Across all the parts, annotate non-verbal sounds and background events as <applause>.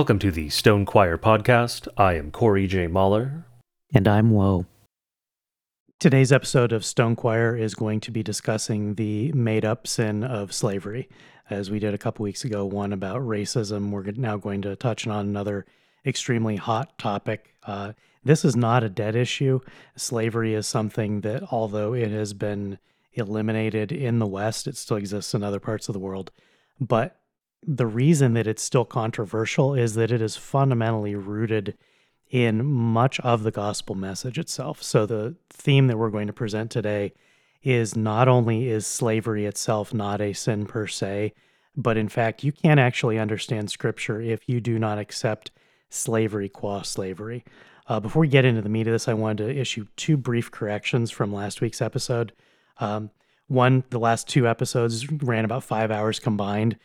Welcome to the Stone Choir podcast. I am Corey J. Mahler. And I'm Woe. Today's episode of Stone Choir is going to be discussing the made up sin of slavery. As we did a couple weeks ago, one about racism. We're now going to touch on another extremely hot topic. Uh, this is not a dead issue. Slavery is something that, although it has been eliminated in the West, it still exists in other parts of the world. But the reason that it's still controversial is that it is fundamentally rooted in much of the gospel message itself. So the theme that we're going to present today is not only is slavery itself not a sin per se, but in fact you can't actually understand scripture if you do not accept slavery qua slavery. Uh, before we get into the meat of this, I wanted to issue two brief corrections from last week's episode. Um, one, the last two episodes ran about five hours combined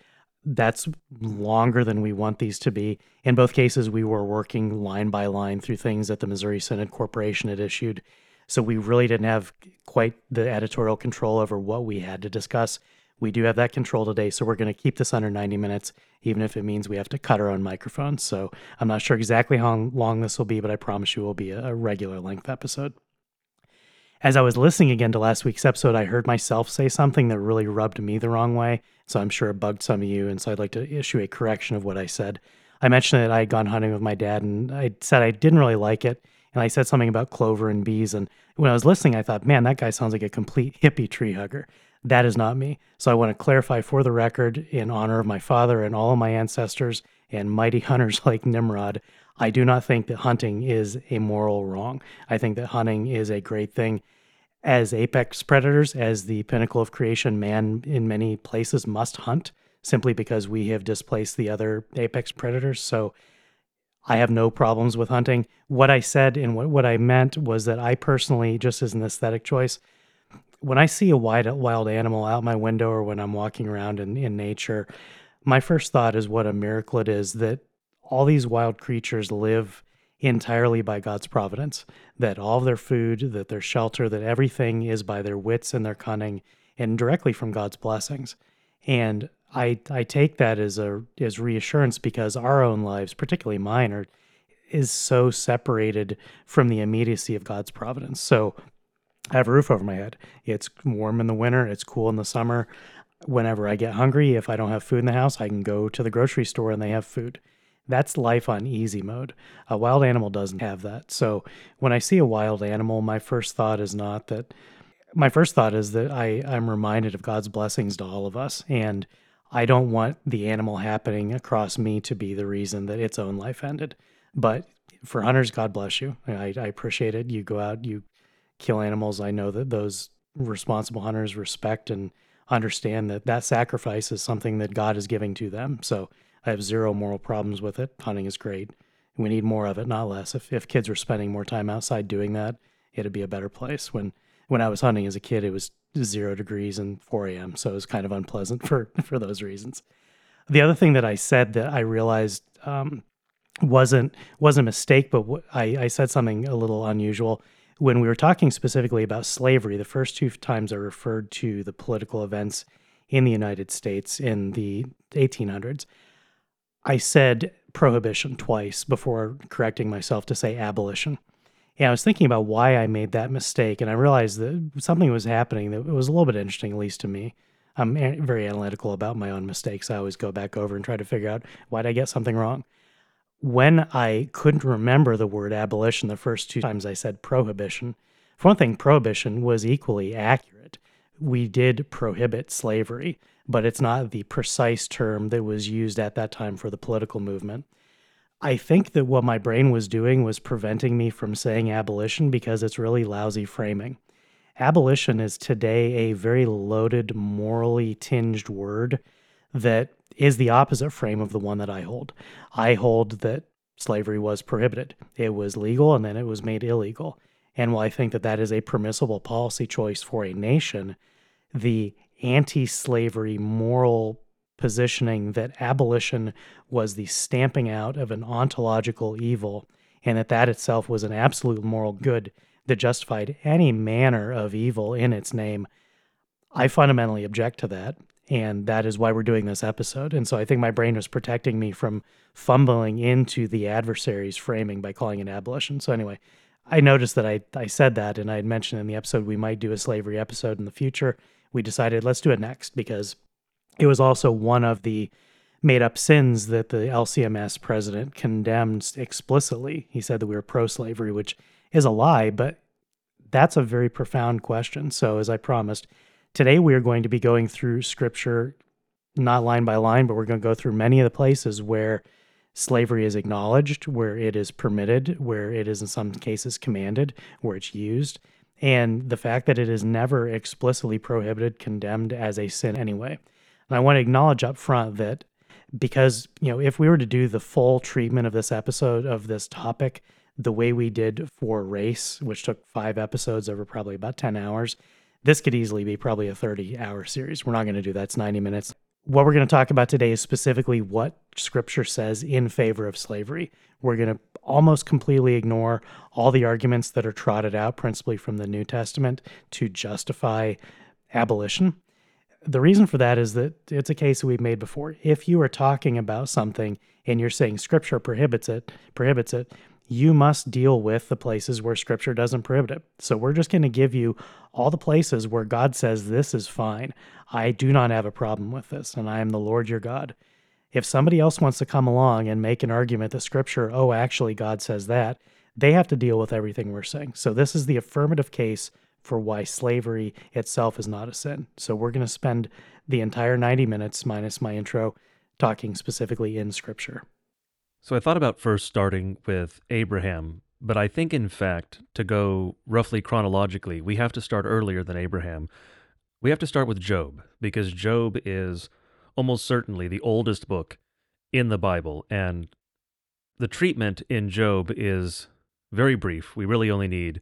that's longer than we want these to be. In both cases, we were working line by line through things that the Missouri Synod Corporation had issued. So we really didn't have quite the editorial control over what we had to discuss. We do have that control today, so we're going to keep this under 90 minutes, even if it means we have to cut our own microphones. So I'm not sure exactly how long this will be, but I promise you it will be a regular length episode as I was listening again to last week's episode, I heard myself say something that really rubbed me the wrong way. So I'm sure it bugged some of you. And so I'd like to issue a correction of what I said. I mentioned that I had gone hunting with my dad and I said I didn't really like it. And I said something about clover and bees. And when I was listening, I thought, man, that guy sounds like a complete hippie tree hugger. That is not me. So I want to clarify for the record, in honor of my father and all of my ancestors and mighty <laughs> hunters like Nimrod, I do not think that hunting is a moral wrong. I think that hunting is a great thing as apex predators, as the pinnacle of creation, man in many places must hunt simply because we have displaced the other apex predators. So I have no problems with hunting. What I said and what, what I meant was that I personally, just as an aesthetic choice, when I see a wild, wild animal out my window or when I'm walking around in, in nature, my first thought is what a miracle it is that all these wild creatures live entirely by God's providence, that all their food, that their shelter, that everything is by their wits and their cunning and directly from God's blessings. And I I take that as a as reassurance because our own lives, particularly mine, are is so separated from the immediacy of God's providence. So I have a roof over my head. It's warm in the winter, it's cool in the summer. Whenever I get hungry, if I don't have food in the house, I can go to the grocery store and they have food. That's life on easy mode. A wild animal doesn't have that. So when I see a wild animal, my first thought is not that. My first thought is that I, I'm reminded of God's blessings to all of us. And I don't want the animal happening across me to be the reason that its own life ended. But for hunters, God bless you. I, I appreciate it. You go out, you kill animals. I know that those responsible hunters respect and understand that that sacrifice is something that God is giving to them. So I have zero moral problems with it. Hunting is great. We need more of it, not less. If if kids were spending more time outside doing that, it'd be a better place. When when I was hunting as a kid, it was zero degrees and 4 a.m. So it was kind of unpleasant <laughs> for for those reasons. The other thing that I said that I realized um, wasn't was a mistake, but w- I, I said something a little unusual when we were talking specifically about slavery. The first two times I referred to the political events in the United States in the 1800s. I said prohibition twice before correcting myself to say abolition. Yeah, I was thinking about why I made that mistake, and I realized that something was happening that was a little bit interesting, at least to me. I'm very analytical about my own mistakes. I always go back over and try to figure out why did I get something wrong. When I couldn't remember the word abolition the first two times I said prohibition, for one thing, prohibition was equally accurate. We did prohibit slavery but it's not the precise term that was used at that time for the political movement. I think that what my brain was doing was preventing me from saying abolition because it's really lousy framing. Abolition is today a very loaded, morally tinged word that is the opposite frame of the one that I hold. I hold that slavery was prohibited, it was legal, and then it was made illegal. And while I think that that is a permissible policy choice for a nation, the anti slavery moral positioning that abolition was the stamping out of an ontological evil and that that itself was an absolute moral good that justified any manner of evil in its name. I fundamentally object to that. And that is why we're doing this episode. And so I think my brain was protecting me from fumbling into the adversary's framing by calling it abolition. So, anyway, I noticed that I, I said that and I had mentioned in the episode we might do a slavery episode in the future. We decided let's do it next because it was also one of the made up sins that the LCMS president condemned explicitly. He said that we were pro slavery, which is a lie, but that's a very profound question. So, as I promised, today we are going to be going through scripture, not line by line, but we're going to go through many of the places where slavery is acknowledged, where it is permitted, where it is in some cases commanded, where it's used, and the fact that it is never explicitly prohibited, condemned as a sin anyway. And I want to acknowledge up front that because, you know, if we were to do the full treatment of this episode of this topic the way we did for race, which took five episodes over probably about 10 hours, this could easily be probably a 30 hour series. We're not going to do that. It's 90 minutes what we're going to talk about today is specifically what scripture says in favor of slavery. We're going to almost completely ignore all the arguments that are trotted out, principally from the New Testament, to justify abolition. The reason for that is that it's a case that we've made before. If you are talking about something and you're saying scripture prohibits it, prohibits it, you must deal with the places where scripture doesn't prohibit it. So we're just going to give you all the places where God says this is fine. I do not have a problem with this, and I am the Lord your God. If somebody else wants to come along and make an argument that scripture, oh, actually, God says that, they have to deal with everything we're saying. So this is the affirmative case for why slavery itself is not a sin. So we're going to spend the entire 90 minutes minus my intro talking specifically in scripture. So I thought about first starting with Abraham, but I think, in fact, to go roughly chronologically, we have to start earlier than Abraham. We have to start with Job, because Job is almost certainly the oldest book in the Bible, and the treatment in Job is very brief. We really only need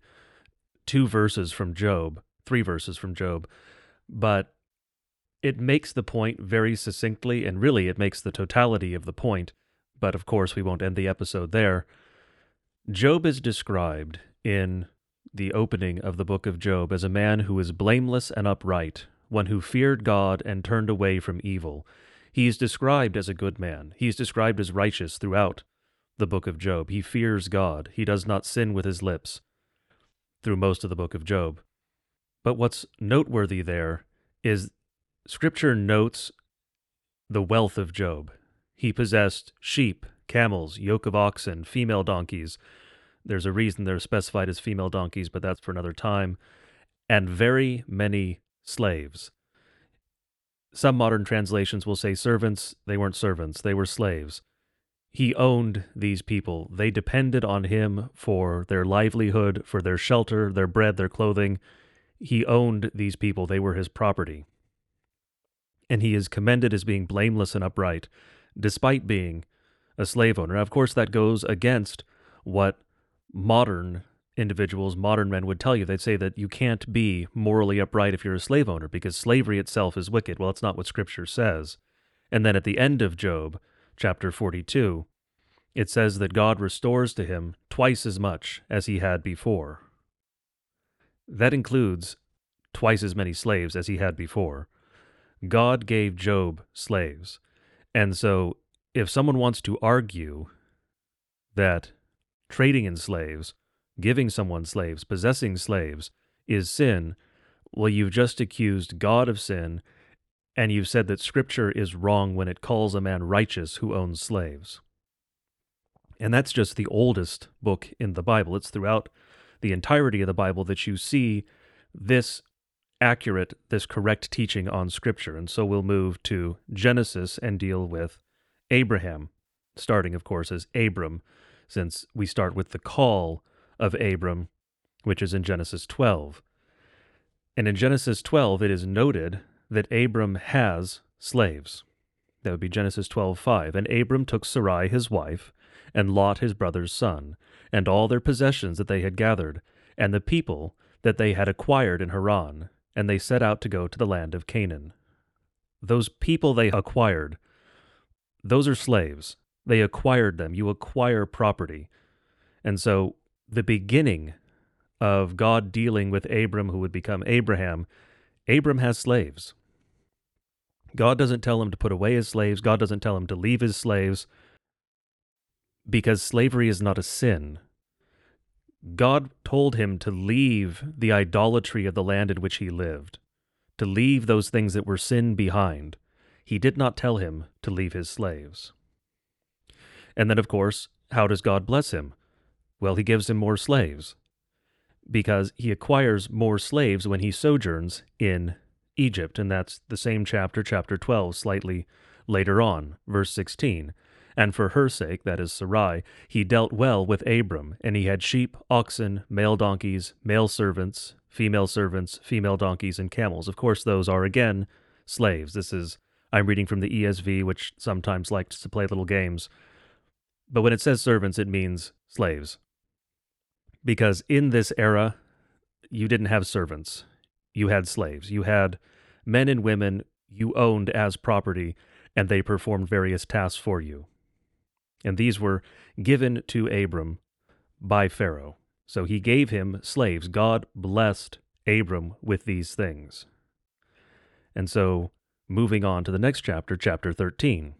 two verses from Job, three verses from Job, but it makes the point very succinctly, and really it makes the totality of the point but of course we won't end the episode there. Job is described in the opening of the book of Job as a man who is blameless and upright, one who feared God and turned away from evil. He is described as a good man. He is described as righteous throughout the book of Job. He fears God. He does not sin with his lips through most of the book of Job. But what's noteworthy there is Scripture notes the wealth of Job. He possessed sheep, camels, yoke of oxen, female donkeys. There's a reason they're specified as female donkeys, but that's for another time. And very many slaves. Some modern translations will say servants. They weren't servants, they were slaves. He owned these people. They depended on him for their livelihood, for their shelter, their bread, their clothing. He owned these people. They were his property. And he is commended as being blameless and upright despite being a slave owner. Of course, that goes against what modern individuals, modern men would tell you. They'd say that you can't be morally upright if you're a slave owner because slavery itself is wicked. Well, it's not what Scripture says. And then at the end of Job, chapter 42, it says that God restores to him twice as much as he had before. That includes twice as many slaves as he had before. God gave Job slaves. And so, if someone wants to argue that trading in slaves, giving someone slaves, possessing slaves is sin, well, you've just accused God of sin, and you've said that Scripture is wrong when it calls a man righteous who owns slaves. And that's just the oldest book in the Bible. It's throughout the entirety of the Bible that you see this accurate, this correct teaching on Scripture. And so we'll move to Genesis and deal with Abraham, starting, of course, as Abram, since we start with the call of Abram, which is in Genesis 12. And in Genesis 12, it is noted that Abram has slaves. That would be Genesis 12:5. And Abram took Sarai his wife, and Lot his brother's son, and all their possessions that they had gathered, and the people that they had acquired in Haran, and they set out to go to the land of Canaan. Those people they acquired, those are slaves. They acquired them. You acquire property. And so the beginning of God dealing with Abram, who would become Abraham, Abram has slaves. God doesn't tell him to put away his slaves. God doesn't tell him to leave his slaves because slavery is not a sin. God told him to leave the idolatry of the land in which he lived, to leave those things that were sin behind. He did not tell him to leave his slaves. And then, of course, how does God bless him? Well, he gives him more slaves because he acquires more slaves when he sojourns in Egypt. And that's the same chapter, chapter 12, slightly later on, verse 16. And for her sake, that is Sarai, he dealt well with Abram, and he had sheep, oxen, male donkeys, male servants, female servants, female donkeys, and camels. Of course, those are again slaves. This is, I'm reading from the ESV, which sometimes likes to play little games. But when it says servants, it means slaves. Because in this era, you didn't have servants, you had slaves. You had men and women you owned as property, and they performed various tasks for you. And these were given to Abram by Pharaoh. So he gave him slaves. God blessed Abram with these things. And so, moving on to the next chapter, chapter 13.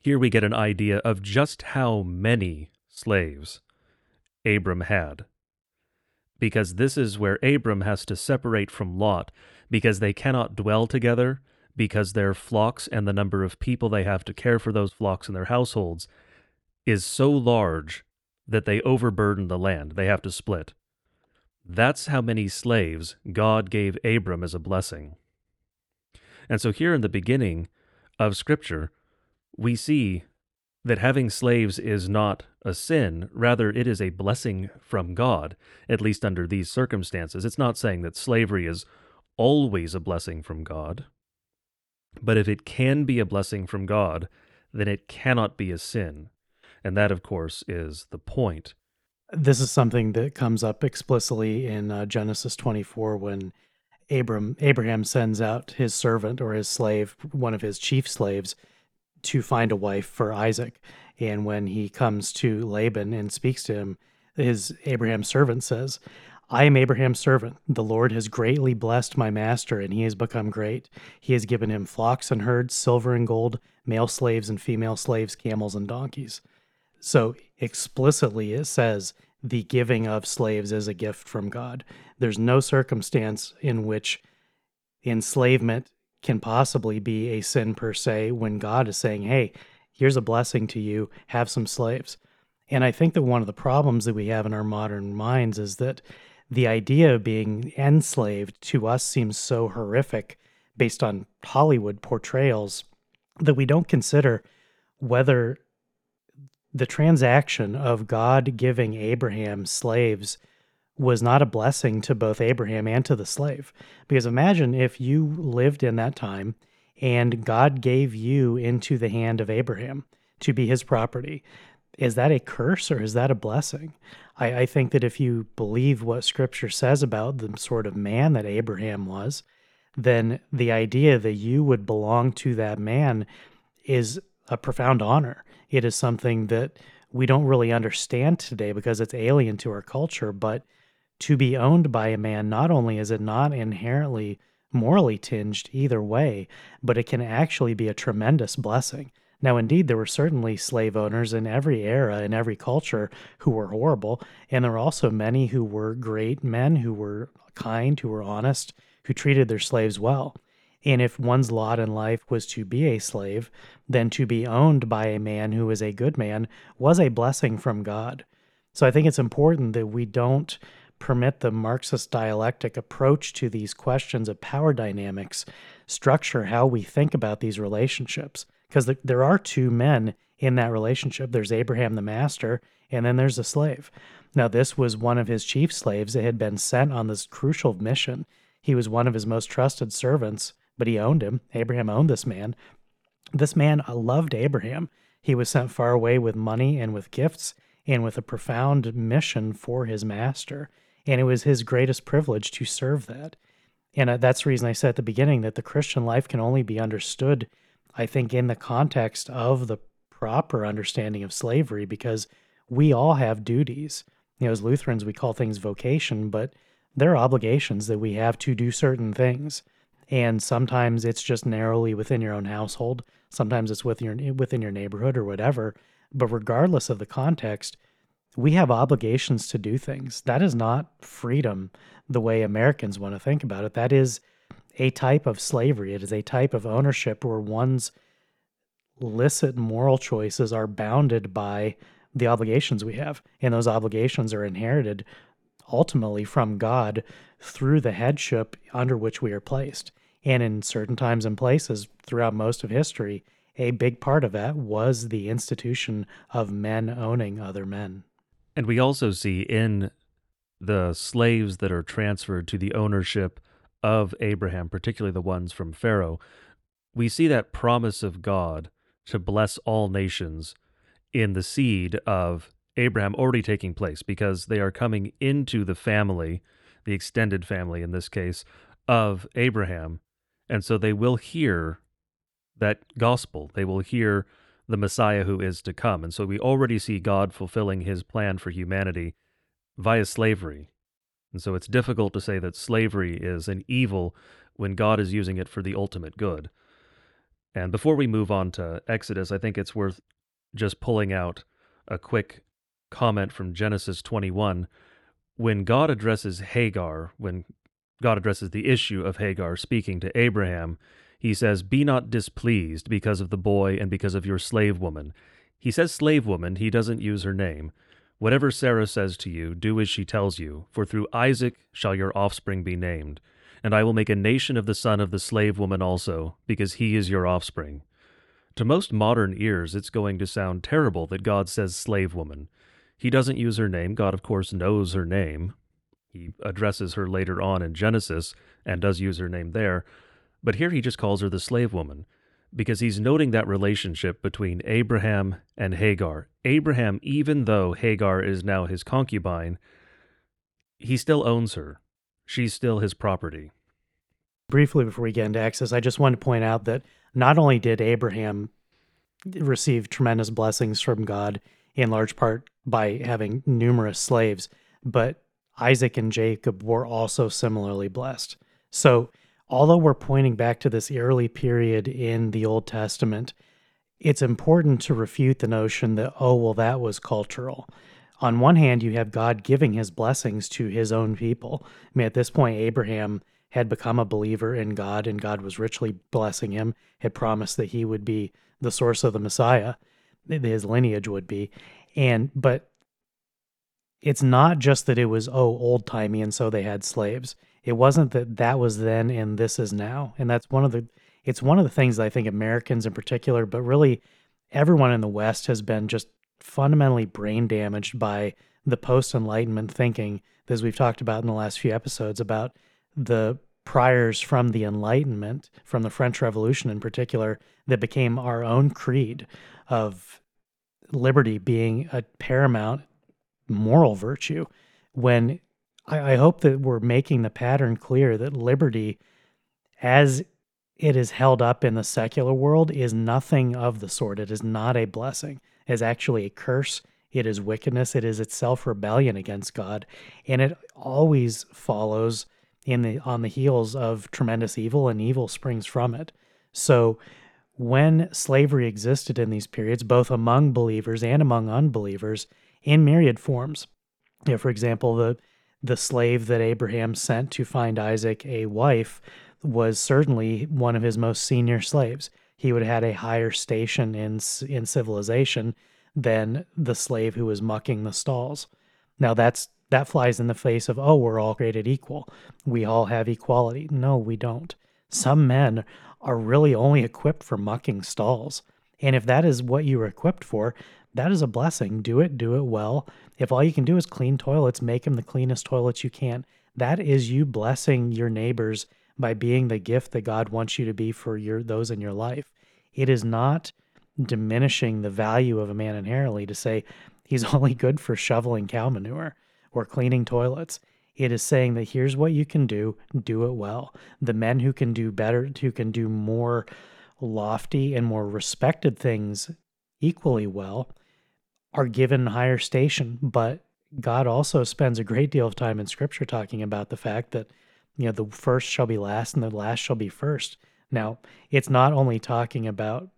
Here we get an idea of just how many slaves Abram had. Because this is where Abram has to separate from Lot, because they cannot dwell together because their flocks and the number of people they have to care for those flocks in their households is so large that they overburden the land. They have to split. That's how many slaves God gave Abram as a blessing. And so, here in the beginning of Scripture, we see that having slaves is not a sin, rather, it is a blessing from God, at least under these circumstances. It's not saying that slavery is always a blessing from God, but if it can be a blessing from God, then it cannot be a sin. And that, of course, is the point. This is something that comes up explicitly in uh, Genesis 24 when Abram Abraham sends out his servant or his slave, one of his chief slaves, to find a wife for Isaac. And when he comes to Laban and speaks to him, his Abraham's servant says, I am Abraham's servant. The Lord has greatly blessed my master, and he has become great. He has given him flocks and herds, silver and gold, male slaves and female slaves, camels and donkeys. So explicitly it says the giving of slaves is a gift from God. There's no circumstance in which enslavement can possibly be a sin per se when God is saying, hey, here's a blessing to you, have some slaves. And I think that one of the problems that we have in our modern minds is that the idea of being enslaved to us seems so horrific based on Hollywood portrayals that we don't consider whether the transaction of God giving Abraham slaves was not a blessing to both Abraham and to the slave. Because imagine if you lived in that time and God gave you into the hand of Abraham to be his property. Is that a curse or is that a blessing? I, I think that if you believe what scripture says about the sort of man that Abraham was, then the idea that you would belong to that man is a profound honor. It is something that we don't really understand today because it's alien to our culture, but to be owned by a man, not only is it not inherently morally tinged either way, but it can actually be a tremendous blessing. Now, indeed, there were certainly slave owners in every era, in every culture, who were horrible, and there were also many who were great men, who were kind, who were honest, who treated their slaves well. And if one's lot in life was to be a slave, then to be owned by a man who was a good man was a blessing from God. So I think it's important that we don't permit the Marxist dialectic approach to these questions of power dynamics structure how we think about these relationships because the, there are two men in that relationship. There's Abraham the master, and then there's a slave. Now, this was one of his chief slaves that had been sent on this crucial mission. He was one of his most trusted servants, but he owned him. Abraham owned this man. This man loved Abraham. He was sent far away with money and with gifts and with a profound mission for his master. And it was his greatest privilege to serve that. And uh, that's the reason I said at the beginning that the Christian life can only be understood I think, in the context of the proper understanding of slavery, because we all have duties. You know, as Lutherans, we call things vocation, but there are obligations that we have to do certain things. and sometimes it's just narrowly within your own household. Sometimes it's within your within your neighborhood or whatever. But regardless of the context, we have obligations to do things. That is not freedom the way Americans want to think about it. That is a type of slavery. It is a type of ownership where one's licit moral choices are bounded by the obligations we have. And those obligations are inherited ultimately from God through the headship under which we are placed. And in certain times and places throughout most of history, a big part of that was the institution of men owning other men. And we also see in the slaves that are transferred to the ownership of Abraham, particularly the ones from Pharaoh, we see that promise of God to bless all nations in the seed of Abraham already taking place because they are coming into the family, the extended family in this case, of Abraham. And so they will hear that gospel. They will hear the Messiah who is to come. And so we already see God fulfilling his plan for humanity via slavery. And so it's difficult to say that slavery is an evil when God is using it for the ultimate good. And before we move on to Exodus, I think it's worth just pulling out a quick comment from Genesis 21. When God addresses Hagar, when God addresses the issue of Hagar speaking to Abraham, he says, Be not displeased because of the boy and because of your slave woman. He says slave woman, he doesn't use her name. Whatever Sarah says to you, do as she tells you, for through Isaac shall your offspring be named. And I will make a nation of the son of the slave woman also, because he is your offspring. To most modern ears, it's going to sound terrible that God says slave woman. He doesn't use her name. God, of course, knows her name. He addresses her later on in Genesis and does use her name there. But here he just calls her the slave woman because he's noting that relationship between Abraham and Hagar. Abraham, even though Hagar is now his concubine, he still owns her. She's still his property. Briefly, before we get into Exodus, I just want to point out that not only did Abraham receive tremendous blessings from God, in large part by having numerous slaves, but Isaac and Jacob were also similarly blessed. So although we're pointing back to this early period in the Old Testament, it's important to refute the notion that, oh, well, that was cultural. On one hand, you have God giving his blessings to his own people. I mean, at this point, Abraham had become a believer in God, and God was richly blessing him, had promised that he would be the source of the Messiah, his lineage would be. And, but it's not just that it was, oh, old timey, and so they had slaves it wasn't that that was then and this is now and that's one of the it's one of the things that i think americans in particular but really everyone in the west has been just fundamentally brain damaged by the post enlightenment thinking as we've talked about in the last few episodes about the priors from the enlightenment from the french revolution in particular that became our own creed of liberty being a paramount moral virtue when I, I hope that we're making the pattern clear that liberty, as it is held up in the secular world, is nothing of the sort. It is not a blessing. It is actually a curse. It is wickedness. It is itself rebellion against God, and it always follows in the on the heels of tremendous evil, and evil springs from it. So, when slavery existed in these periods, both among believers and among unbelievers, in myriad forms, you know, for example, the the slave that Abraham sent to find Isaac a wife was certainly one of his most senior slaves. He would have had a higher station in in civilization than the slave who was mucking the stalls. Now that's that flies in the face of oh we're all created equal. We all have equality. No, we don't. Some men are really only equipped for mucking stalls. And if that is what you were equipped for, that is a blessing. Do it, do it well. If all you can do is clean toilets, make them the cleanest toilets you can. That is you blessing your neighbors by being the gift that God wants you to be for your those in your life. It is not diminishing the value of a man inherently to say he's <laughs> only good for shoveling cow manure or cleaning toilets. It is saying that here's what you can do, do it well. The men who can do better, who can do more lofty and more respected things equally well, are given higher station, but God also spends a great deal of time in scripture talking about the fact that You know, the first shall be last and the last shall be first. Now, it's not only talking about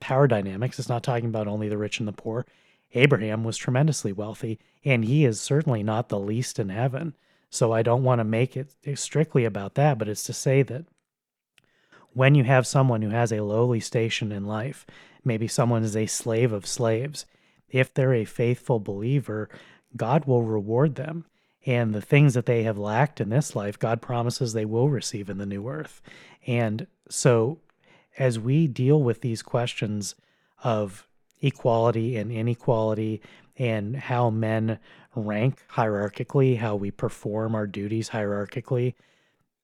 power dynamics, it's not talking about only the rich and the poor. Abraham was tremendously wealthy, and he is certainly not the least in heaven. So I don't want to make it strictly about that, but it's to say that when you have someone who has a lowly station in life, maybe someone is a slave of slaves, if they're a faithful believer, God will reward them. And the things that they have lacked in this life, God promises they will receive in the new earth. And so, as we deal with these questions of equality and inequality and how men rank hierarchically, how we perform our duties hierarchically,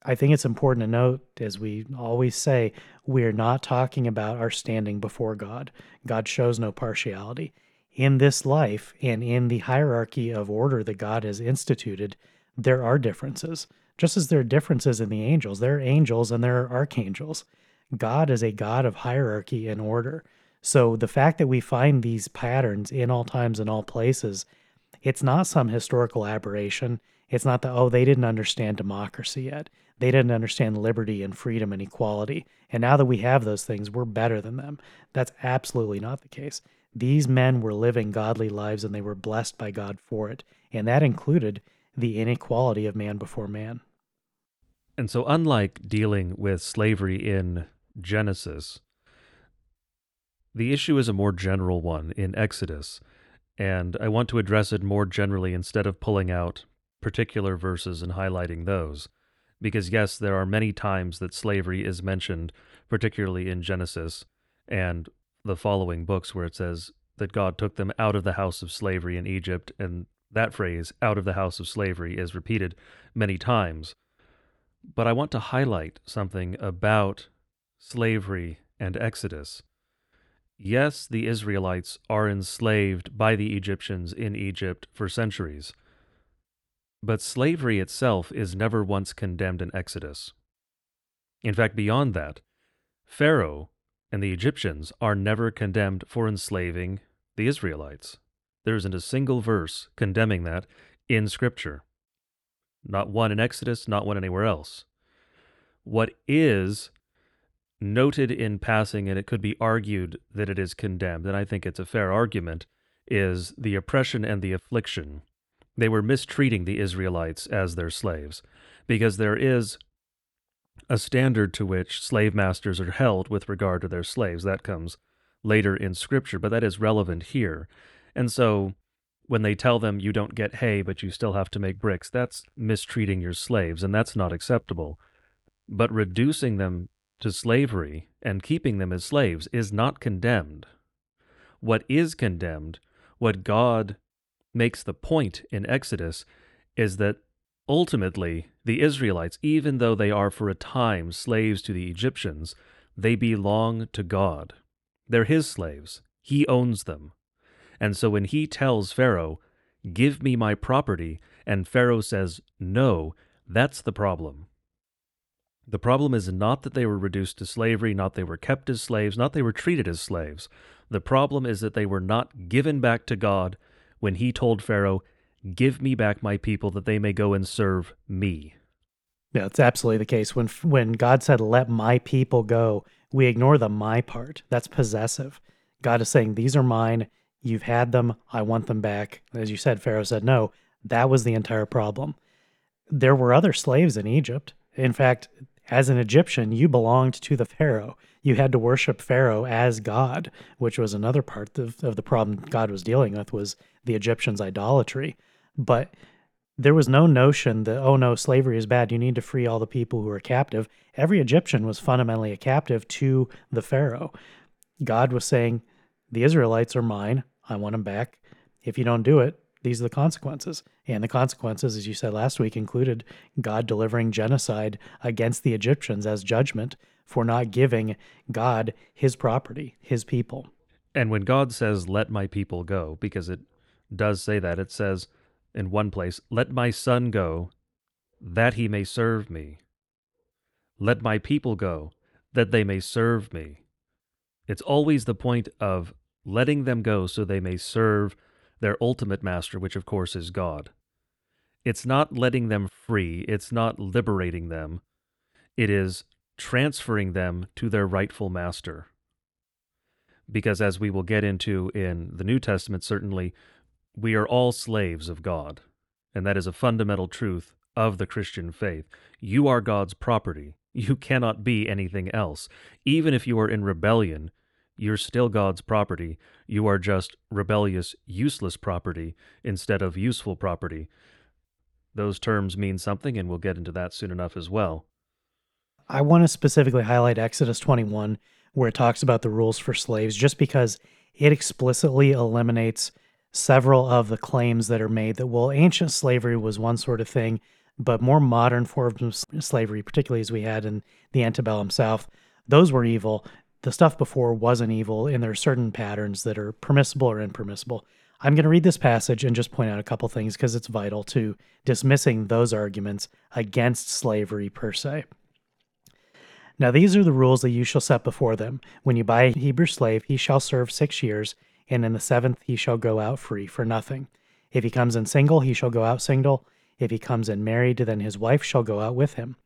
I think it's important to note, as we always say, we're not talking about our standing before God. God shows no partiality in this life and in the hierarchy of order that God has instituted, there are differences. Just as there are differences in the angels, there are angels and there are archangels. God is a God of hierarchy and order. So the fact that we find these patterns in all times and all places, it's not some historical aberration. It's not that, oh, they didn't understand democracy yet. They didn't understand liberty and freedom and equality. And now that we have those things, we're better than them. That's absolutely not the case. These men were living godly lives and they were blessed by God for it. And that included the inequality of man before man. And so, unlike dealing with slavery in Genesis, the issue is a more general one in Exodus. And I want to address it more generally instead of pulling out particular verses and highlighting those. Because, yes, there are many times that slavery is mentioned, particularly in Genesis. And the following books where it says that God took them out of the house of slavery in Egypt, and that phrase, out of the house of slavery, is repeated many times. But I want to highlight something about slavery and Exodus. Yes, the Israelites are enslaved by the Egyptians in Egypt for centuries, but slavery itself is never once condemned in Exodus. In fact, beyond that, Pharaoh and the Egyptians are never condemned for enslaving the Israelites. There isn't a single verse condemning that in Scripture. Not one in Exodus, not one anywhere else. What is noted in passing, and it could be argued that it is condemned, and I think it's a fair argument, is the oppression and the affliction. They were mistreating the Israelites as their slaves, because there is a standard to which slave masters are held with regard to their slaves. That comes later in Scripture, but that is relevant here. And so when they tell them you don't get hay, but you still have to make bricks, that's mistreating your slaves, and that's not acceptable. But reducing them to slavery and keeping them as slaves is not condemned. What is condemned, what God makes the point in Exodus, is that Ultimately, the Israelites, even though they are for a time slaves to the Egyptians, they belong to God. They're his slaves. He owns them. And so when he tells Pharaoh, Give me my property, and Pharaoh says, No, that's the problem. The problem is not that they were reduced to slavery, not that they were kept as slaves, not that they were treated as slaves. The problem is that they were not given back to God when he told Pharaoh, Give me back my people that they may go and serve me. Yeah, it's absolutely the case. When when God said, "Let my people go," we ignore the "my" part. That's possessive. God is saying, "These are mine. You've had them. I want them back." As you said, Pharaoh said, "No." That was the entire problem. There were other slaves in Egypt. In fact, as an Egyptian, you belonged to the Pharaoh. You had to worship Pharaoh as God, which was another part of, of the problem God was dealing with was the Egyptians' idolatry. But there was no notion that, oh no, slavery is bad. You need to free all the people who are captive. Every Egyptian was fundamentally a captive to the Pharaoh. God was saying, the Israelites are mine. I want them back. If you don't do it, these are the consequences. And the consequences, as you said last week, included God delivering genocide against the Egyptians as judgment for not giving God his property, his people. And when God says, let my people go, because it does say that, it says, in one place, Let my son go, that he may serve me. Let my people go, that they may serve me. It's always the point of letting them go so they may serve their ultimate master, which of course is God. It's not letting them free, it's not liberating them, it is transferring them to their rightful master. Because as we will get into in the New Testament, certainly, we are all slaves of God. And that is a fundamental truth of the Christian faith. You are God's property. <laughs> You cannot be anything else. Even if you are in rebellion, you're still God's property. You are just rebellious, useless property instead of useful property. Those terms mean something, and we'll get into that soon enough as well. I want to specifically highlight Exodus 21, where it talks about the rules for slaves, just because it explicitly eliminates several of the claims that are made that, well, ancient slavery was one sort of thing, but more modern forms of slavery, particularly as we had in the antebellum South, those were evil. The stuff before wasn't evil, and there are certain patterns that are permissible or impermissible. I'm going to read this passage and just point out a couple things because it's vital to dismissing those arguments against slavery per se. Now, these are the rules that you shall set before them. When you buy a Hebrew slave, he shall serve six years, and in the seventh he shall go out free for nothing. If he comes in single, he shall go out single. If he comes in married, then his wife shall go out with him.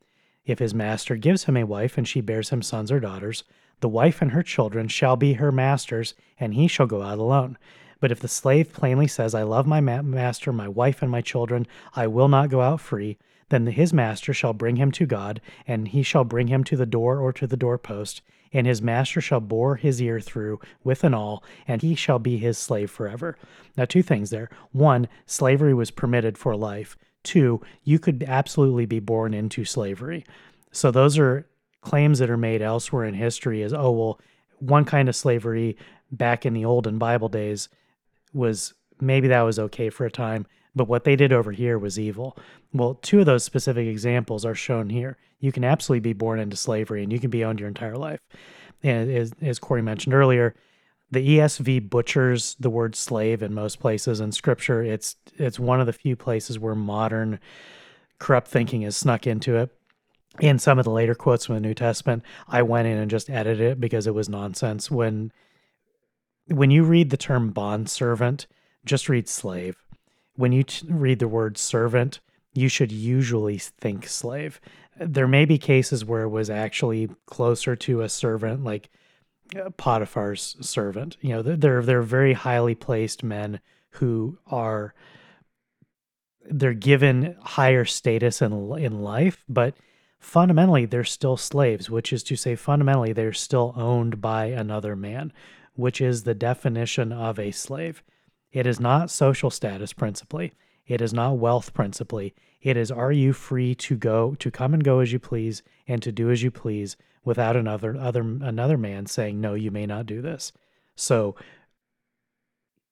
If his master gives him a wife, and she bears him sons or daughters, the wife and her children shall be her master's, and he shall go out alone. But if the slave plainly says, I love my ma- master, my wife, and my children, I will not go out free, then his master shall bring him to God, and he shall bring him to the door or to the doorpost, and his master shall bore his ear through with an awl, and he shall be his slave forever. Now, two things there. One, slavery was permitted for life. Two, you could absolutely be born into slavery. So those are claims that are made elsewhere in history as, oh, well, one kind of slavery back in the olden Bible days was maybe that was okay for a time, but what they did over here was evil. Well, two of those specific examples are shown here. You can absolutely be born into slavery and you can be owned your entire life. And as, as Corey mentioned earlier, the ESV butchers the word slave in most places in scripture. It's it's one of the few places where modern corrupt thinking has snuck into it. In some of the later quotes from the New Testament, I went in and just edited it because it was nonsense. When when you read the term bond servant, just read slave. When you read the word servant, you should usually think slave. There may be cases where it was actually closer to a servant, like uh, Potiphar's servant. You know, they're they're very highly placed men who are they're given higher status in in life, but fundamentally they're still slaves, which is to say fundamentally they're still owned by another man which is the definition of a slave. It is not social status principally. It is not wealth principally. It is are you free to go to come and go as you please and to do as you please without another other another man saying no you may not do this. So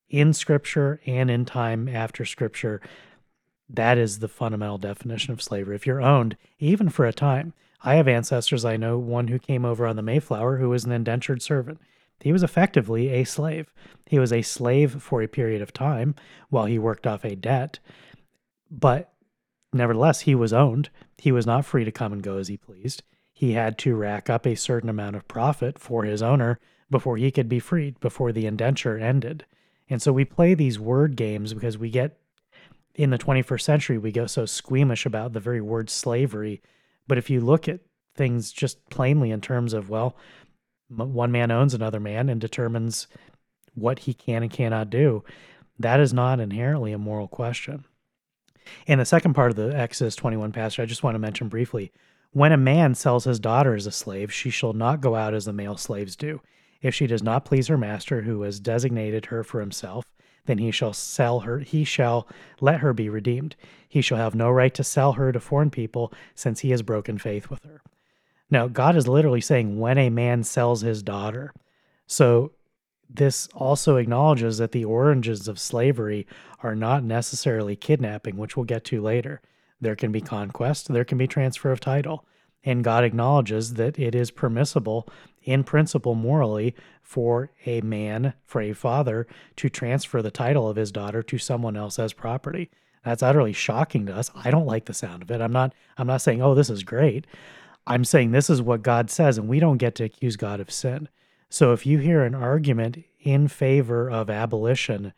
in scripture and in time after scripture that is the fundamental definition of slavery. If you're owned even for a time, I have ancestors I know one who came over on the Mayflower who was an indentured servant. He was effectively a slave. He was a slave for a period of time while he worked off a debt, but nevertheless, he was owned. He was not free to come and go as he pleased. He had to rack up a certain amount of profit for his owner before he could be freed, before the indenture ended. And so we play these word games because we get in the 21st century, we go so squeamish about the very word slavery. But if you look at things just plainly in terms of, well, one man owns another man and determines what he can and cannot do. That is not inherently a moral question. In the second part of the Exodus 21 passage, I just want to mention briefly when a man sells his daughter as a slave, she shall not go out as the male slaves do. If she does not please her master, who has designated her for himself, then he shall sell her, he shall let her be redeemed. He shall have no right to sell her to foreign people, since he has broken faith with her. Now, God is literally saying when a man sells his daughter. So, this also acknowledges that the origins of slavery are not necessarily kidnapping, which we'll get to later. There can be conquest, there can be transfer of title. And God acknowledges that it is permissible, in principle, morally, for a man, for a father, to transfer the title of his daughter to someone else as property. That's utterly shocking to us. I don't like the sound of it. I'm not I'm not saying, "Oh, this is great." I'm saying this is what God says, and we don't get to accuse God of sin. So if you hear an argument in favor of abolition,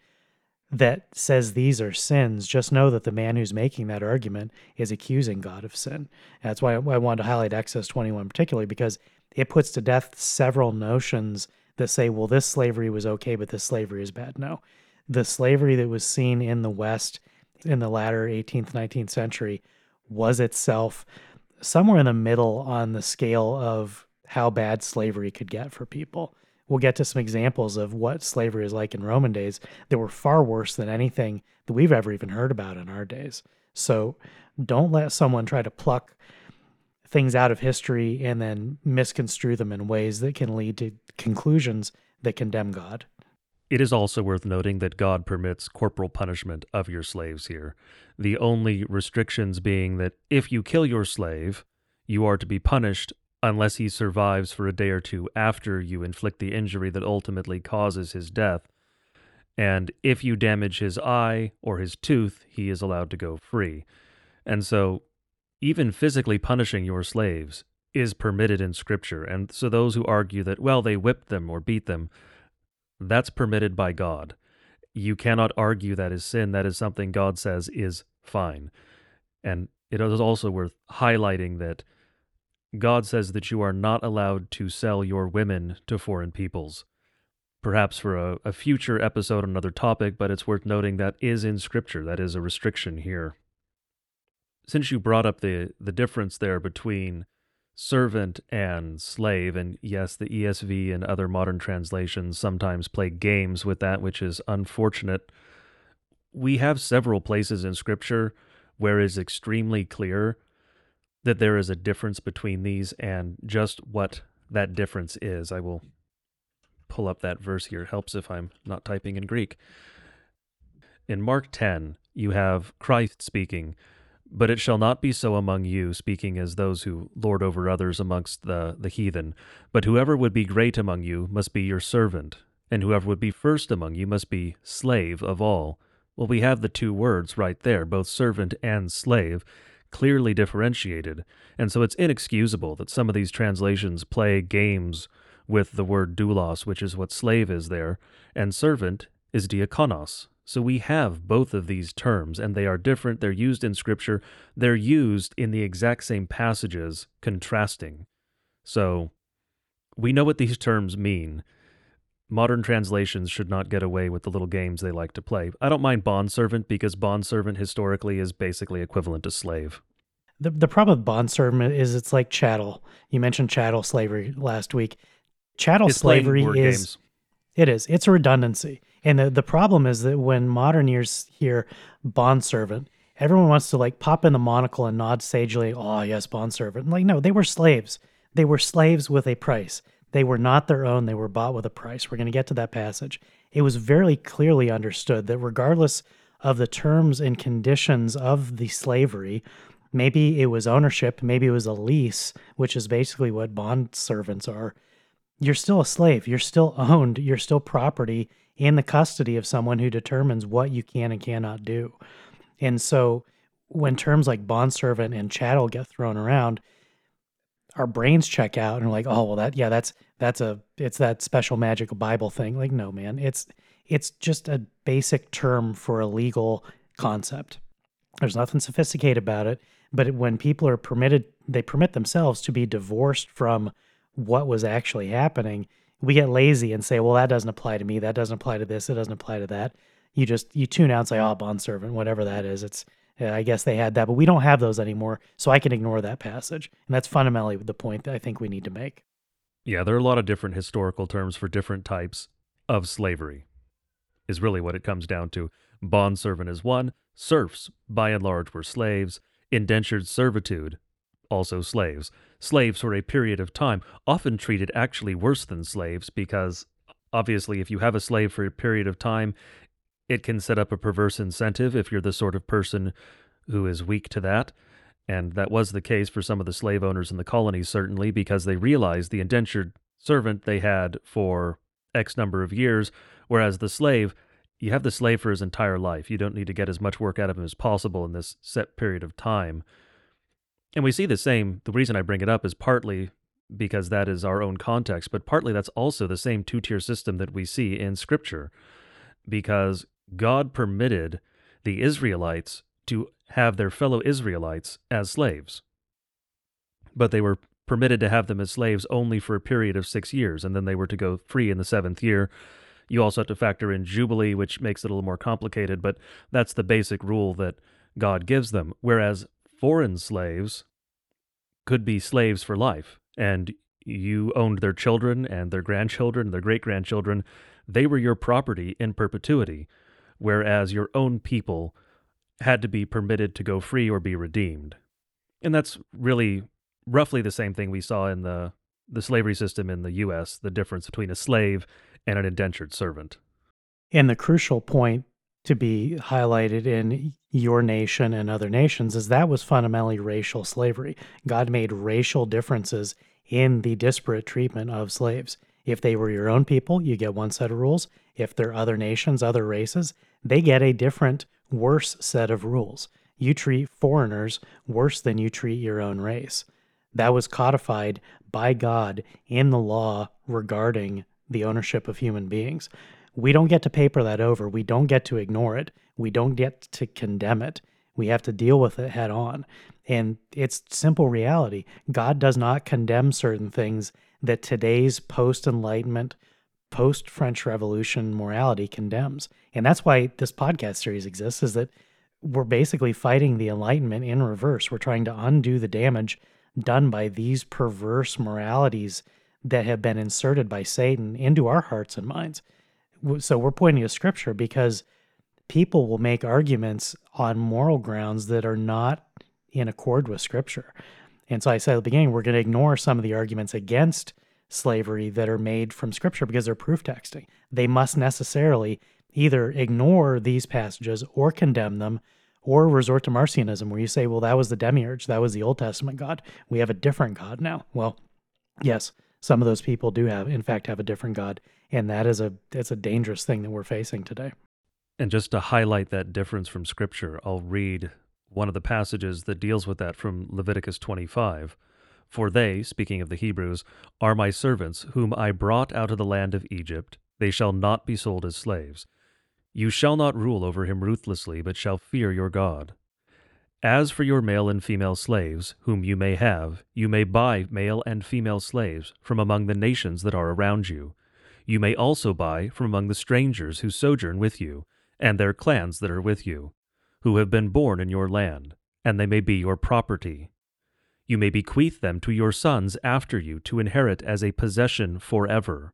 that says these are sins, just know that the man who's making that argument is accusing God of sin. That's why I wanted to highlight Exodus 21 particularly because it puts to death several notions that say, well, this slavery was okay, but this slavery is bad. No. The slavery that was seen in the West in the latter 18th, 19th century was itself somewhere in the middle on the scale of how bad slavery could get for people we'll get to some examples of what slavery is like in Roman days that were far worse than anything that we've ever even heard about in our days. So don't let someone try to pluck things out of history and then misconstrue them in ways that can lead to conclusions that condemn God. It is also worth noting that God permits corporal punishment of your slaves here, the only restrictions being that if you kill your slave, you are to be punished unless he survives for a day or two after you inflict the injury that ultimately causes his death. And if you damage his eye or his tooth, he is allowed to go free. And so, even physically punishing your slaves is permitted in Scripture. And so, those who argue that, well, they whipped them or beat them, that's permitted by God. You cannot argue that is sin. That is something God says is fine. And it is also worth highlighting that God says that you are not allowed to sell your women to foreign peoples. Perhaps for a, a, future episode another topic, but it's worth noting that is in Scripture. That is a restriction here. Since you brought up the, the difference there between servant and slave, and yes, the ESV and other modern translations sometimes play games with that, which is unfortunate. We have several places in Scripture where it is extremely clear that there is a difference between these and just what that difference is. I will pull up that verse here. It helps if I'm not typing in Greek. In Mark 10, you have Christ speaking, but it shall not be so among you, speaking as those who lord over others amongst the, the heathen. But whoever would be great among you must be your servant, and whoever would be first among you must be slave of all. Well, we have the two words right there, both servant and slave clearly differentiated, and so it's inexcusable that some of these translations play games with the word doulos, which is what slave is there, and servant is diakonos. So we have both of these terms, and they are different. They're used in Scripture. They're used in the exact same passages, contrasting. So we know what these terms mean. Modern translations should not get away with the little games they like to play. I don't mind bondservant because bondservant historically is basically equivalent to slave. The, the problem with bondservant is it's like chattel. You mentioned chattel slavery last week. Chattel it's slavery is games. It is. It's a redundancy. And the, the problem is that when modern ears hear bondservant, everyone wants to like pop in the monocle and nod sagely, oh yes, bondservant. Like, no, they were slaves. They were slaves with a price. They were not their own, they were bought with a price. We're going to get to that passage. It was very clearly understood that regardless of the terms and conditions of the slavery, maybe it was ownership, maybe it was a lease, which is basically what bond servants are. You're still a slave, you're still owned, you're still property in the custody of someone who determines what you can and cannot do. And so when terms like bondservant and chattel get thrown around, our brains check out and we're like, oh well, that yeah, that's that's a it's that special magical Bible thing. Like, no, man, it's it's just a basic term for a legal concept. There's nothing sophisticated about it. But when people are permitted, they permit themselves to be divorced from what was actually happening. We get lazy and say, well, that doesn't apply to me. That doesn't apply to this. It doesn't apply to that. You just you tune out and say, oh, bond servant, whatever that is. It's I guess they had that, but we don't have those anymore. So I can ignore that passage. And that's fundamentally the point that I think we need to make. Yeah, there are a lot of different historical terms for different types of slavery, is really what it comes down to. Bond servant is one, serfs, by and large, were slaves, indentured servitude, also slaves. Slaves for a period of time, often treated actually worse than slaves because obviously, if you have a slave for a period of time, it can set up a perverse incentive if you're the sort of person who is weak to that. And that was the case for some of the slave owners in the colonies, certainly, because they realized the indentured servant they had for X number of years, whereas the slave, you have the slave for his entire life. You don't need to get as much work out of him as possible in this set period of time. And we see the same. The reason I bring it up is partly because that is our own context, but partly that's also the same two tier system that we see in Scripture. Because God permitted the Israelites to have their fellow Israelites as slaves. But they were permitted to have them as slaves only for a period of six years, and then they were to go free in the seventh year. You also have to factor in Jubilee, which makes it a little more complicated, but that's the basic rule that God gives them. Whereas foreign slaves could be slaves for life, and you owned their children and their grandchildren, their great grandchildren. They were your property in perpetuity, whereas your own people had to be permitted to go free or be redeemed. And that's really roughly the same thing we saw in the the slavery system in the US, the difference between a slave and an indentured servant. And the crucial point to be highlighted in your nation and other nations is that was fundamentally racial slavery. God made racial differences in the disparate treatment of slaves. If they were your own people, you get one set of rules. If they're other nations, other races, they get a different, worse set of rules. You treat foreigners worse than you treat your own race. That was codified by God in the law regarding the ownership of human beings. We don't get to paper that over. We don't get to ignore it. We don't get to condemn it. We have to deal with it head on. And it's simple reality. God does not condemn certain things that today's post Enlightenment, post French Revolution morality condemns. And that's why this podcast series exists, is that we're basically fighting the Enlightenment in reverse. We're trying to undo the damage done by these perverse moralities that have been inserted by Satan into our hearts and minds. So we're pointing to scripture because people will make arguments on moral grounds that are not in accord with scripture. And so I said at the beginning, we're going to ignore some of the arguments against slavery that are made from scripture because they're proof texting. They must necessarily either ignore these passages or condemn them or resort to Marcionism, where you say, well, that was the demiurge, that was the Old Testament God. We have a different God now. Well, yes, some of those people do have, in fact, have a different God, and that is a it's a dangerous thing that we're facing today. And just to highlight that difference from Scripture, I'll read one of the passages that deals with that from Leviticus 25. For they, speaking of the Hebrews, are my servants, whom I brought out of the land of Egypt. They shall not be sold as slaves. You shall not rule over him ruthlessly, but shall fear your God. As for your male and female slaves, whom you may have, you may buy male and female slaves from among the nations that are around you. You may also buy from among the strangers who sojourn with you, and their clans that are with you, who have been born in your land, and they may be your property. You may bequeath them to your sons after you to inherit as a possession forever.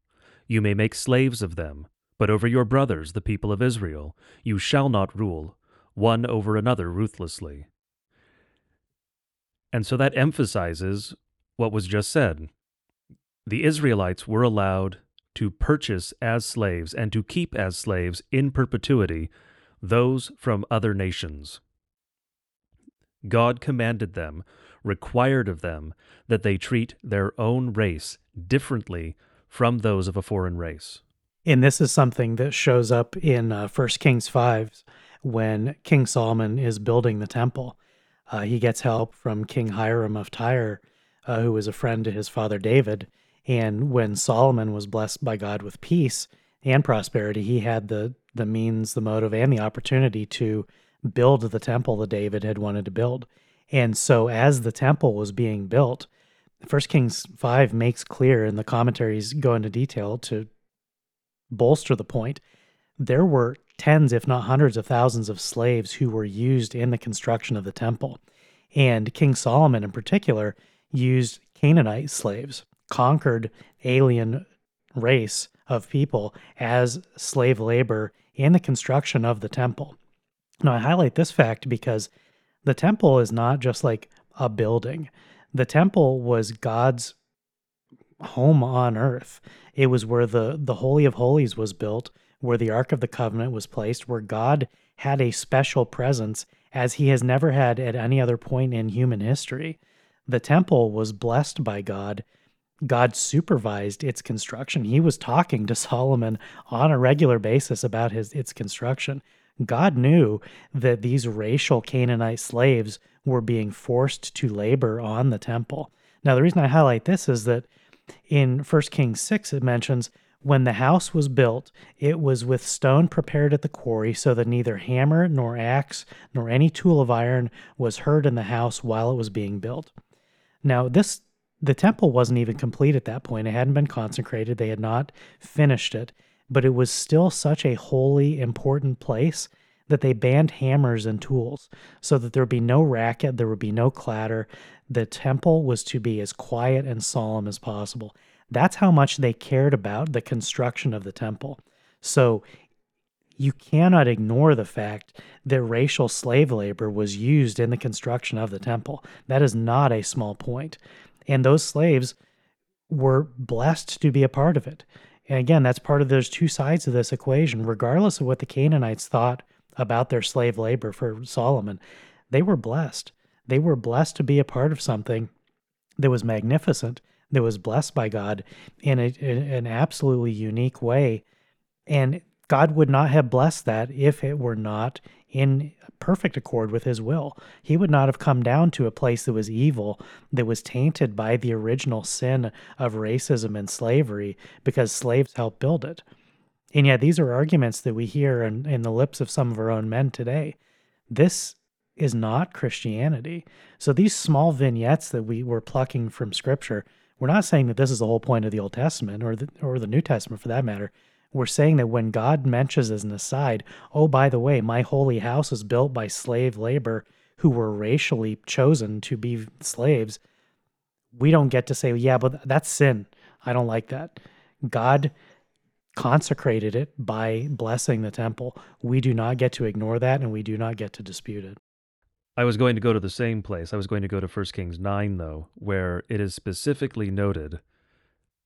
You may make slaves of them but over your brothers, the people of Israel, you shall not rule, one over another ruthlessly. And so that emphasizes what was just said. The Israelites were allowed to purchase as slaves and to keep as slaves in perpetuity those from other nations. God commanded them, required of them, that they treat their own race differently from those of a foreign race. And this is something that shows up in uh, 1 Kings 5 when King Solomon is building the temple. Uh, he gets help from King Hiram of Tyre, uh, who was a friend to his father David. And when Solomon was blessed by God with peace and prosperity, he had the, the means, the motive, and the opportunity to build the temple that David had wanted to build. And so, as the temple was being built, First Kings 5 makes clear, and the commentaries go into detail to bolster the point, there were tens, if not hundreds of thousands of slaves who were used in the construction of the temple. And King Solomon, in particular, used Canaanite slaves, conquered alien race of people as slave labor in the construction of the temple. Now, I highlight this fact because the temple is not just like a building, the temple was God's home on earth. It was where the, the Holy of Holies was built, where the Ark of the Covenant was placed, where God had a special presence as he has never had at any other point in human history. The temple was blessed by God. God supervised its construction. He was talking to <laughs> Solomon on a regular basis about his its construction. God knew that these racial Canaanite slaves were being forced to labor on the temple. Now, the reason I highlight this is that in 1 Kings 6, it mentions When the house was built, it was with stone prepared at the quarry, so that neither hammer nor axe nor any tool of iron was heard in the house while it was being built. Now, this the temple wasn't even complete at that point. It hadn't been consecrated. They had not finished it, but it was still such a holy, important place that they banned hammers and tools so that there would be no racket, there would be no clatter. The temple was to be as quiet and solemn as possible. That's how much they cared about the construction of the temple. So you cannot ignore the fact that racial slave labor was used in the construction of the temple. That is not a small point. And those slaves were blessed to be a part of it. And again, that's part of those two sides of this equation. Regardless of what the Canaanites thought about their slave labor for Solomon, they were blessed. They were blessed to be a part of something that was magnificent that was blessed by God in, a, in an absolutely unique way. And God would not have blessed that if it were not in perfect accord with his will. He would not have come down to a place that was evil, that was tainted by the original sin of racism and slavery because slaves helped build it. And yet, these are arguments that we hear in, in the lips of some of our own men today. This is not Christianity. So, these small vignettes that we were plucking from Scripture we're not saying that this is the whole point of the Old Testament or the, or the New Testament for that matter. We're saying that when God mentions as an aside, oh, by the way, my holy house is built by slave labor who were racially chosen to be slaves, we don't get to say, yeah, but that's sin. I don't like that. God consecrated it by blessing the temple. We do not get to ignore that and we do not get to dispute it. I was going to go to the same place. I was going to go to 1 Kings 9, though, where it is specifically noted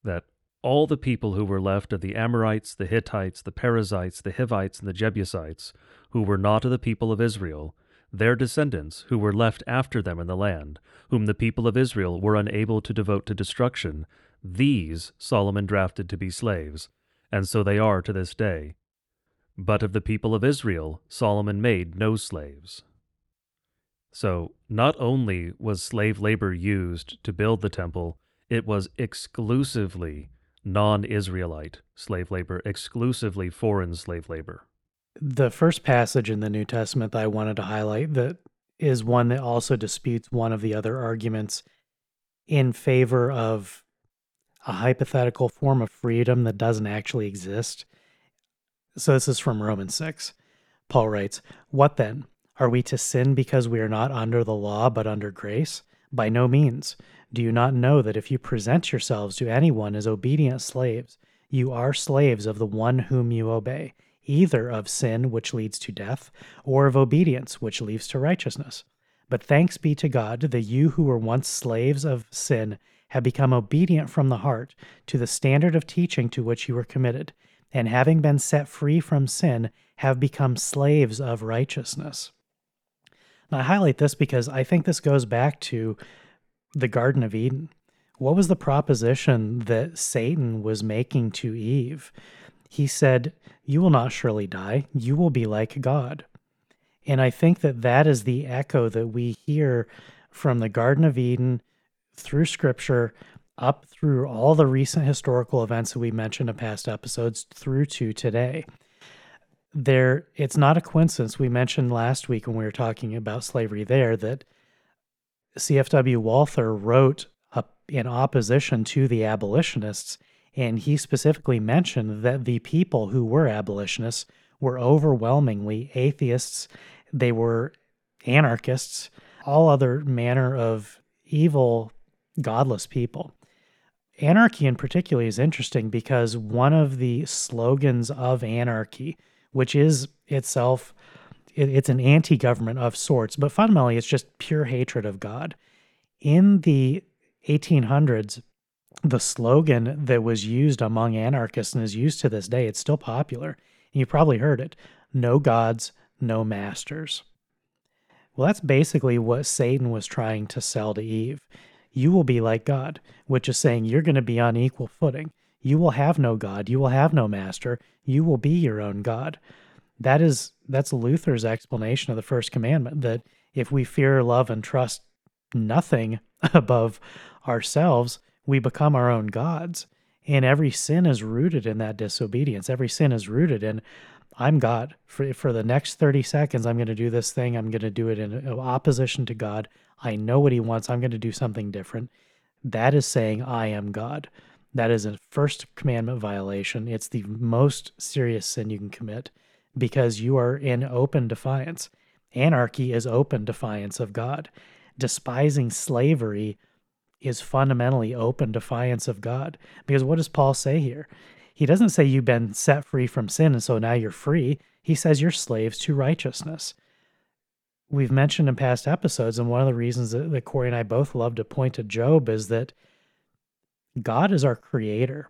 that all the people who were left of the Amorites, the Hittites, the Perizzites, the Hivites, and the Jebusites, who were not of the people of Israel, their descendants, who were left after them in the land, whom the people of Israel were unable to devote to destruction, these Solomon drafted to be slaves, and so they are to this day. But of the people of Israel, Solomon made no slaves. So, not only was slave labor used to build the temple, it was exclusively non Israelite slave labor, exclusively foreign slave labor. The first passage in the New Testament that I wanted to highlight that is one that also disputes one of the other arguments in favor of a hypothetical form of freedom that doesn't actually exist. So, this is from Romans 6. Paul writes, What then? Are we to sin because we are not under the law but under grace? By no means. Do you not know that if you present yourselves to anyone as obedient slaves, you are slaves of the one whom you obey, either of sin, which leads to death, or of obedience, which leads to righteousness? But thanks be to God that you who were once slaves of sin have become obedient from the heart to the standard of teaching to which you were committed, and having been set free from sin, have become slaves of righteousness. I highlight this because I think this goes back to the Garden of Eden. What was the proposition that Satan was making to Eve? He said, You will not surely die, you will be like God. And I think that that is the echo that we hear from the Garden of Eden through Scripture up through all the recent historical events that we mentioned in past episodes through to today. There it's not a coincidence. We mentioned last week when we were talking about slavery there that CFW Walther wrote up in opposition to the abolitionists and he specifically mentioned that the people who were abolitionists were overwhelmingly atheists. They were anarchists. All other manner of evil godless people anarchy in particular is interesting because one of the slogans of anarchy which is itself it, it's an anti-government of sorts, but fundamentally it's just pure hatred of God. In the 1800s, the slogan that was used among anarchists and is used to this day, it's still popular. You probably heard it no gods, no masters. Well, that's basically what Satan was trying to sell to Eve. You will be like God, which is saying you're going to be on equal footing. You will have no God. You will have no master. You will be your own God. That is that's Luther's explanation of the first commandment that if we fear, love, and trust nothing <laughs> above ourselves, we become our own gods. And every sin is rooted in that disobedience. Every sin is rooted in I'm God. For, for the next 30 seconds, I'm going to do this thing. I'm going to do it in opposition to God. I know what He wants. I'm going to do something different. That is saying, I am God. That is a first commandment violation. It's the most serious sin you can commit because you are in open defiance. Anarchy is open defiance of God. Despising slavery is fundamentally open defiance of God. Because what does Paul say here? He doesn't say you've been set free from sin and so now you're free. He says you're slaves to righteousness. We've mentioned in past episodes, and one of the reasons that, that Corey and I both love to point to Job is that God is our creator.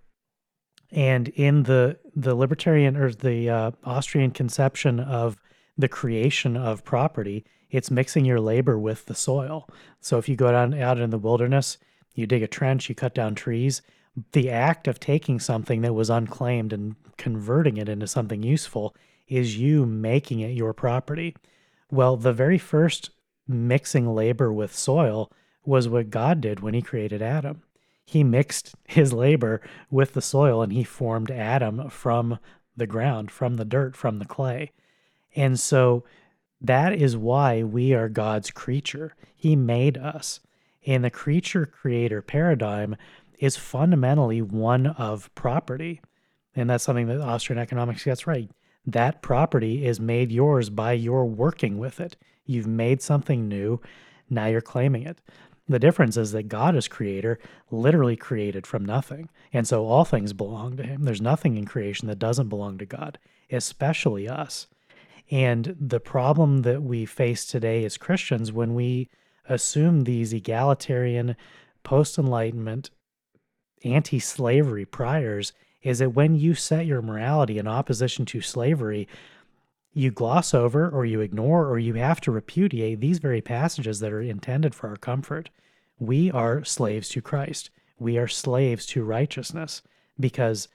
And in the the libertarian or the uh, Austrian conception of the creation of property, it's mixing your labor with the soil. So if you go down out in the wilderness, you dig a trench, you cut down trees, the act of taking something that was unclaimed and converting it into something useful is you making it your property. Well, the very first mixing labor with soil was what God did when he created Adam. He mixed his labor with the soil and he formed Adam from the ground, from the dirt, from the clay. And so that is why we are God's creature. He made us. And the creature creator paradigm is fundamentally one of property. And that's something that Austrian economics gets right. That property is made yours by your working with it. You've made something new, now you're claiming it. The difference is that God is creator, literally created from nothing. And so all things belong to him. There's nothing in creation that doesn't belong to God, especially us. And the problem that we face today as Christians when we assume these egalitarian, post enlightenment, anti slavery priors is that when you set your morality in opposition to slavery, you gloss over or you ignore or you have to repudiate these very passages that are intended for our comfort. We are slaves to Christ. We are slaves to righteousness because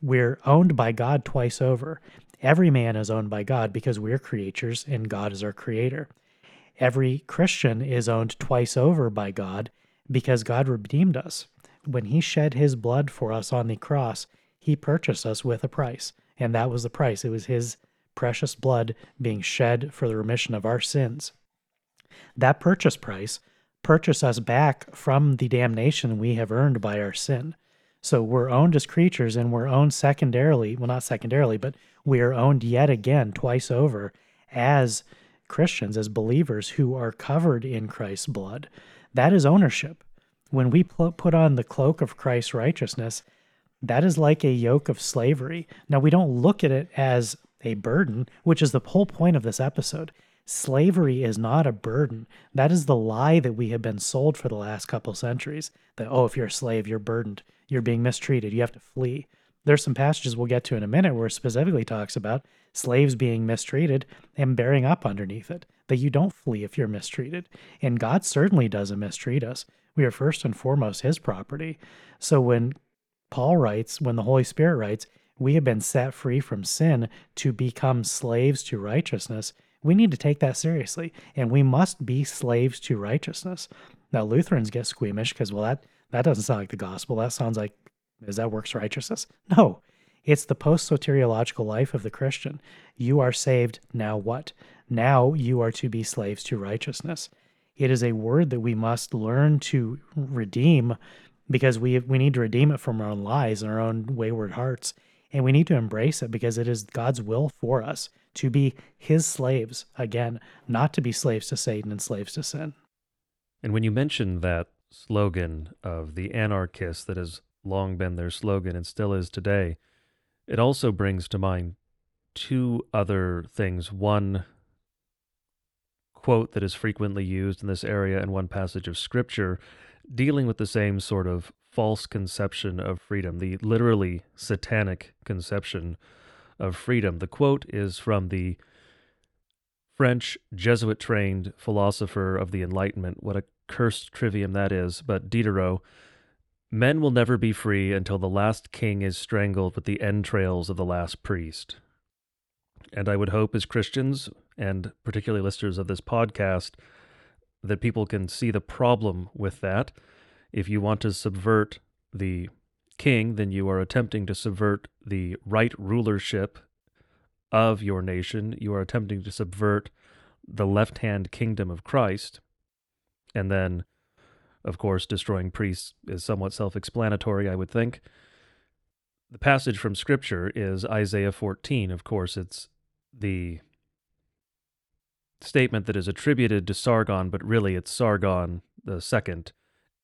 we're owned by God twice over. Every man is owned by God because we're creatures and God is our creator. Every Christian is owned twice over by God because God redeemed us. When he shed his blood for us on the cross, he purchased us with a price. And that was the price. It was his precious blood being shed for the remission of our sins. That purchase price purchased us back from the damnation we have earned by our sin. So we're owned as creatures and we're owned secondarily, well, not secondarily, but we are owned yet again, twice over, as Christians, as believers who are covered in Christ's blood. That is ownership. When we put on the cloak of Christ's righteousness, that is like a yoke of slavery. Now, we don't look at it as a burden, which is the whole point of this episode. Slavery is not a burden. That is the lie that we have been sold for the last couple centuries that, oh, if you're a slave, you're burdened you're being mistreated, you have to flee. There's some passages we'll get to in a minute where specifically talks about slaves being mistreated and bearing up underneath it, that you don't flee if you're mistreated. And God certainly doesn't mistreat us. We are first and foremost his property. So when Paul writes, when the Holy Spirit writes, we have been set free from sin to become slaves to righteousness, we need to take that seriously. And we must be slaves to righteousness. Now, Lutherans get squeamish because, well, that that doesn't sound like the gospel. That sounds like, is that works righteousness? No, it's the post soteriological life of the Christian. You are saved, now what? Now you are to be slaves to righteousness. It is a word that we must learn to redeem because we, we need to redeem it from our own lies and our own wayward hearts. And we need to embrace it because it is God's will for us to be his slaves, again, not to be slaves to Satan and slaves to sin. And when you mention that slogan of the anarchists that has long been their slogan and still is today, it also brings to mind two other things. One quote that is frequently used in this area in one passage of scripture dealing with the same sort of false conception of freedom, the literally satanic conception of freedom. The quote is from the French Jesuit trained philosopher of the Enlightenment. What a cursed trivium that is, but Diderot. Men will never be free until the last king is strangled with the entrails of the last priest. And I would hope, as Christians, and particularly listeners of this podcast, that people can see the problem with that. If you want to subvert the king, then you are attempting to subvert the right rulership of your nation. You are attempting to subvert the left hand kingdom of Christ. And then, of course, destroying priests is somewhat self explanatory, I would think. The passage from Scripture is Isaiah 14. Of course, it's the statement that is attributed to Sargon, but really it's Sargon the second,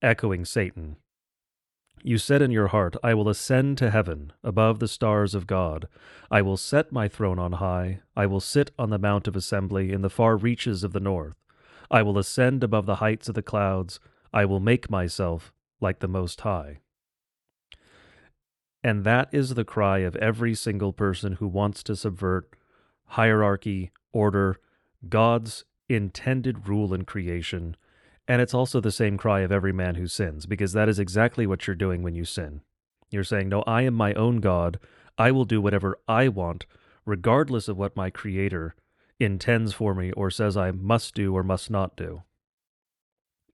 echoing Satan. You said in your heart, I will ascend to heaven, above the stars of God. I will set my throne on high. I will sit on the mount of assembly in the far reaches of the north. I will ascend above the heights of the clouds. I will make myself like the Most High. And that is the cry of every single person who wants to subvert hierarchy, order, God's intended rule in creation. And it's also the same cry of every man who sins, because that is exactly what you're doing when you sin. You're saying, No, I am my own God. I will do whatever I want, regardless of what my Creator intends for me or says I must do or must not do.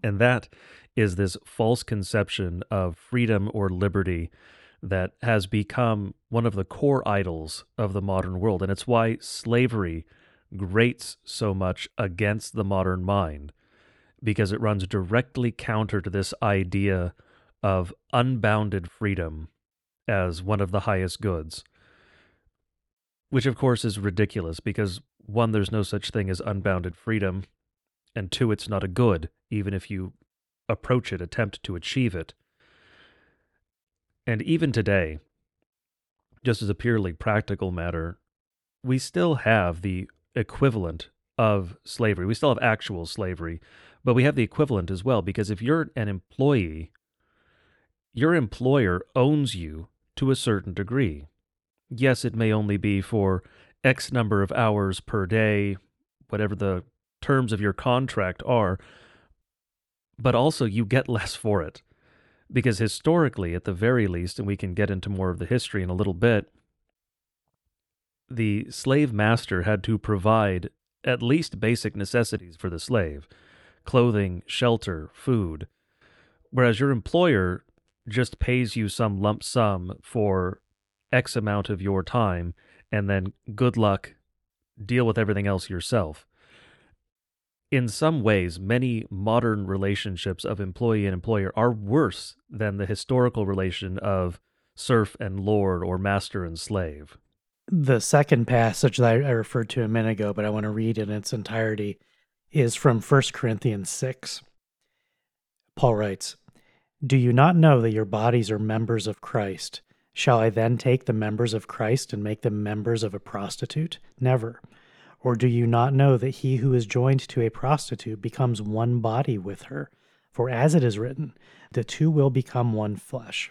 And that is this false conception of freedom or liberty that has become one of the core idols of the modern world. And it's why slavery grates so much against the modern mind, because it runs directly counter to this idea of unbounded freedom as one of the highest goods. Which, of course, is ridiculous because one, there's no such thing as unbounded freedom, and two, it's not a good, even if you approach it, attempt to achieve it. And even today, just as a purely practical matter, we still have the equivalent of slavery. We still have actual slavery, but we have the equivalent as well because if you're an employee, your employer owns you to a certain degree. Yes, it may only be for X number of hours per day, whatever the terms of your contract are, but also you get <laughs> less for it. Because historically, at the very least, and we can get into more of the history in a little bit, the slave master had to provide at least basic necessities for the slave clothing, shelter, food. Whereas your employer just pays you some lump sum for X amount of your time, and then good luck, deal with everything else yourself. In some ways, many modern relationships of employee and employer are worse than the historical relation of serf and lord or master and slave the second passage that I referred to a minute ago, but I want to read in its entirety, is from 1 Corinthians 6. Paul writes, Do you not know that your bodies are members of Christ? Shall I then take the members of Christ and make them members of a prostitute? Never. Or do you not know that he who is joined to a prostitute becomes one body with her? For as it is written, the two will become one flesh.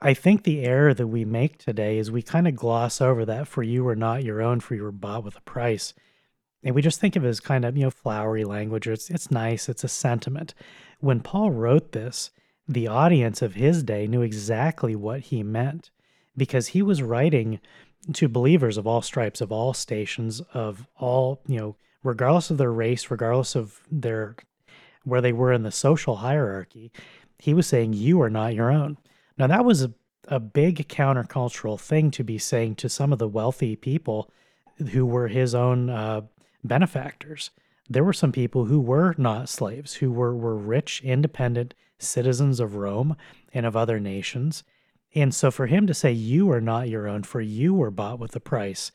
I think the error that we make today is we kind of gloss over that for you are not your own, for you were bought with a price. And we just think of it as kind of, you know, flowery language. It's, it's nice, it's a sentiment. When Paul wrote this, the audience of his day knew exactly what he meant because he was writing to believers of all stripes, of all stations, of all, you know, regardless of their race, regardless of their where they were in the social hierarchy, he was saying, You are not your own. Now, that was a, a big countercultural thing to be saying to some of the wealthy people who were his own uh, benefactors. There were some people who were not slaves, who were, were rich, independent citizens of Rome and of other nations. And so for him to say, You are not your own, for you were bought with a price,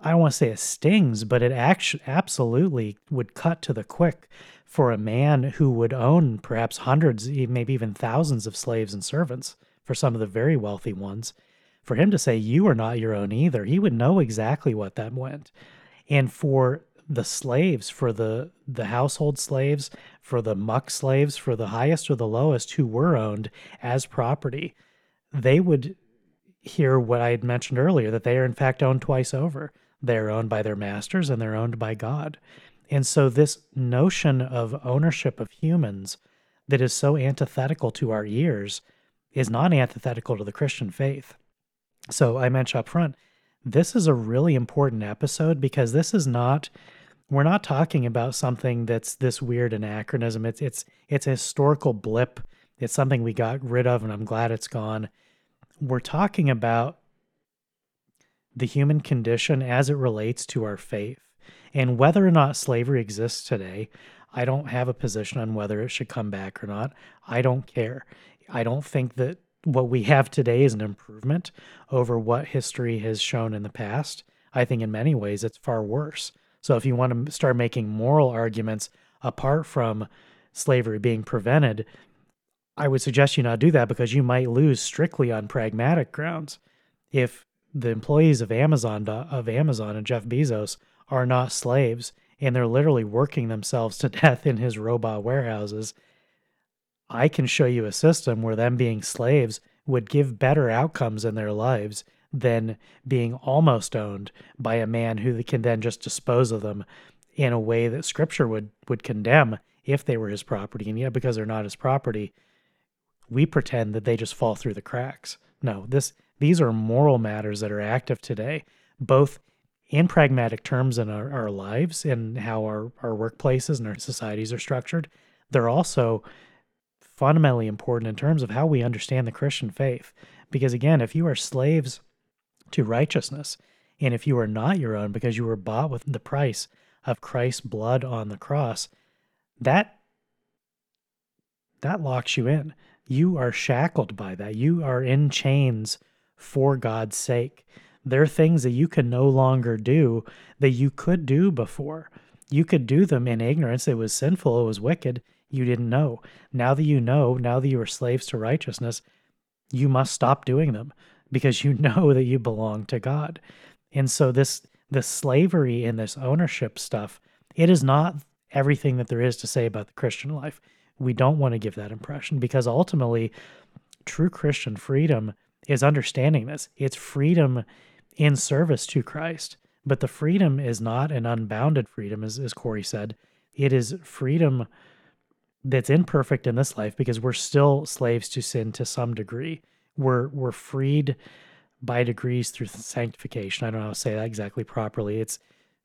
I don't want to say it stings, but it actually absolutely would cut to the quick for a man who would own perhaps hundreds, maybe even thousands of slaves and servants for some of the very wealthy ones. For him to say, You are not your own either, he would know exactly what that meant. And for the slaves, for the, the household slaves, for the muck slaves, for the highest or the lowest who were owned as property, they would hear what I had mentioned earlier that they are in fact owned twice over. They're owned by their masters and they're owned by God. And so, this notion of ownership of humans that is so antithetical to our ears is not antithetical to the Christian faith. So, I mentioned up front, this is a really important episode because this is not we're not talking about something that's this weird anachronism. It's it's it's a historical blip. It's something we got rid of and I'm glad it's gone. We're talking about the human condition as it relates to our faith. And whether or not slavery exists today, I don't have a position on whether it should come back or not. I don't care. I don't think that what we have today is an improvement over what history has shown in the past. I think in many ways it's far worse. So if you want to start making moral arguments apart from slavery being prevented, I would suggest you not do that because you might lose strictly on pragmatic grounds. If the employees of Amazon uh, of Amazon and Jeff Bezos are not slaves and they're literally working themselves to <laughs> death in his robot warehouses. I can show you a system where them being slaves would give better outcomes in their lives than being almost owned by a man who can then just dispose of them in a way that scripture would would condemn if they were his property and yet because they're not his property we pretend that they just fall through the cracks no this these are moral matters that are active today both in pragmatic terms in our, our lives and how our, our workplaces and our societies are structured. They're also fundamentally important in terms of how we understand the Christian faith. Because again, if you are slaves to righteousness, and if you are not your own because you were bought with the price of Christ's blood on the cross, that that locks you in. You are shackled by that. You are in chains for God's sake. There are things that you can no longer do that you could do before. You could do them in ignorance. It was sinful, it was wicked. You didn't know. Now that you know, now that you are slaves to righteousness, you must stop doing them because you <laughs> know that you belong to God. And so this this slavery and this ownership stuff, it is not everything that there is to say about the Christian life. We don't want to give that impression because ultimately true Christian freedom is understanding this. It's freedom in service to Christ. But the freedom is not an unbounded freedom, as, as Corey said. It is freedom that's imperfect in this life because we're still slaves to sin to some degree. We're we're freed by degrees through sanctification. I don't know how to say that exactly properly. It's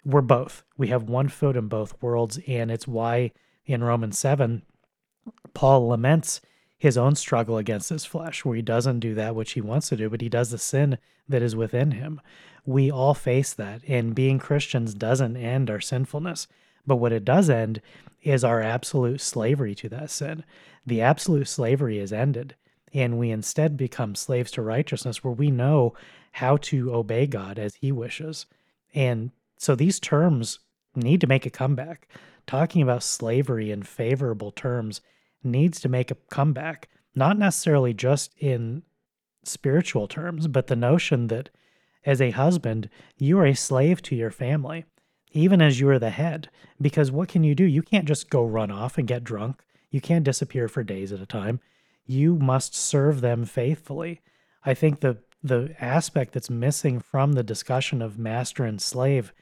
we're both. We have one foot in both worlds, and it's why in Romans seven, Paul laments his own struggle against his flesh, where he doesn't do that which he wants to do, but he does the sin that is within him. We all face that, and being Christians doesn't end our sinfulness. But what it does end is our absolute slavery to that sin. The absolute slavery is ended, and we instead become slaves to righteousness, where we know how to obey God as He wishes. And so these terms need to make a comeback. Talking about slavery in favorable terms needs to make a comeback, not necessarily just in spiritual terms, but the notion that as a husband, you are a slave to your family, even as you are the head. Because what can you do? You can't just go run off and get drunk. You can't disappear for days at a time. You must serve them faithfully. I think the the aspect that's missing from the discussion of master and slave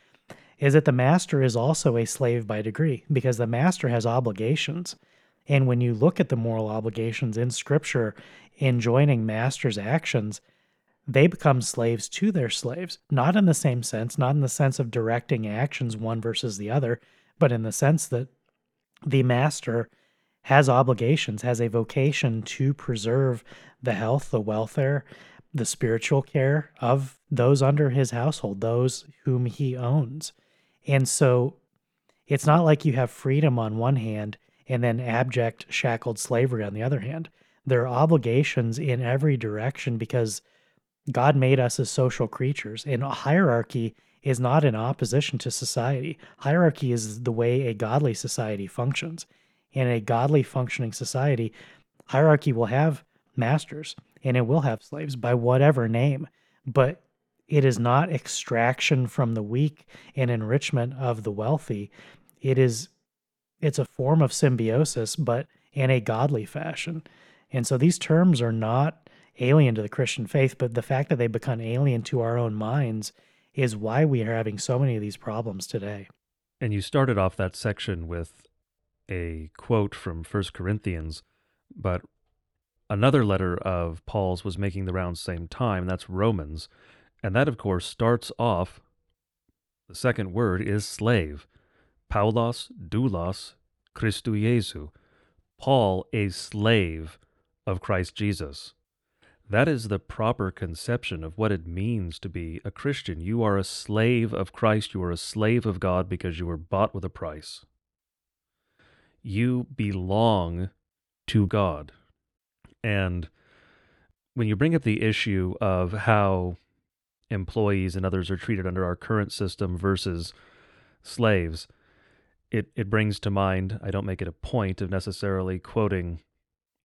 is that the master is also a slave by degree because the master has obligations. And when you look at the moral obligations in Scripture in joining masters' actions, they become slaves to their slaves, not in the same sense, not in the sense of directing actions one versus the other, but in the sense that the master has obligations, has a vocation to preserve the health, the welfare, the spiritual care of those under his household, those whom he owns. And so it's not like you have freedom on one hand and then abject shackled slavery on the other hand. There are obligations in every direction because God made us as social creatures, and hierarchy is not in opposition to society. Hierarchy is the way a godly society functions. In a godly functioning society, hierarchy will have masters and it will have slaves by whatever name, but it is not extraction from the weak and enrichment of the wealthy. It is it's a form of symbiosis, but in a godly fashion. And so these terms are not alien to the Christian faith, but the fact that they become alien to our own minds is why we are having so many of these problems today. And you started off that section with a quote from First Corinthians, but another letter of Paul's was making the rounds same time, that's Romans. And that, of course, starts off, the second word is slave. Paulos, doulos, Christu Jesu. Paul, a slave of Christ Jesus. That is the proper conception of what it means to be a Christian. You are a slave of Christ. You are a slave of God because you were bought with a price. You belong to God. And when you bring up the issue of how employees and others are treated under our current system versus slaves, it, it brings to mind, I don't make it a point of necessarily quoting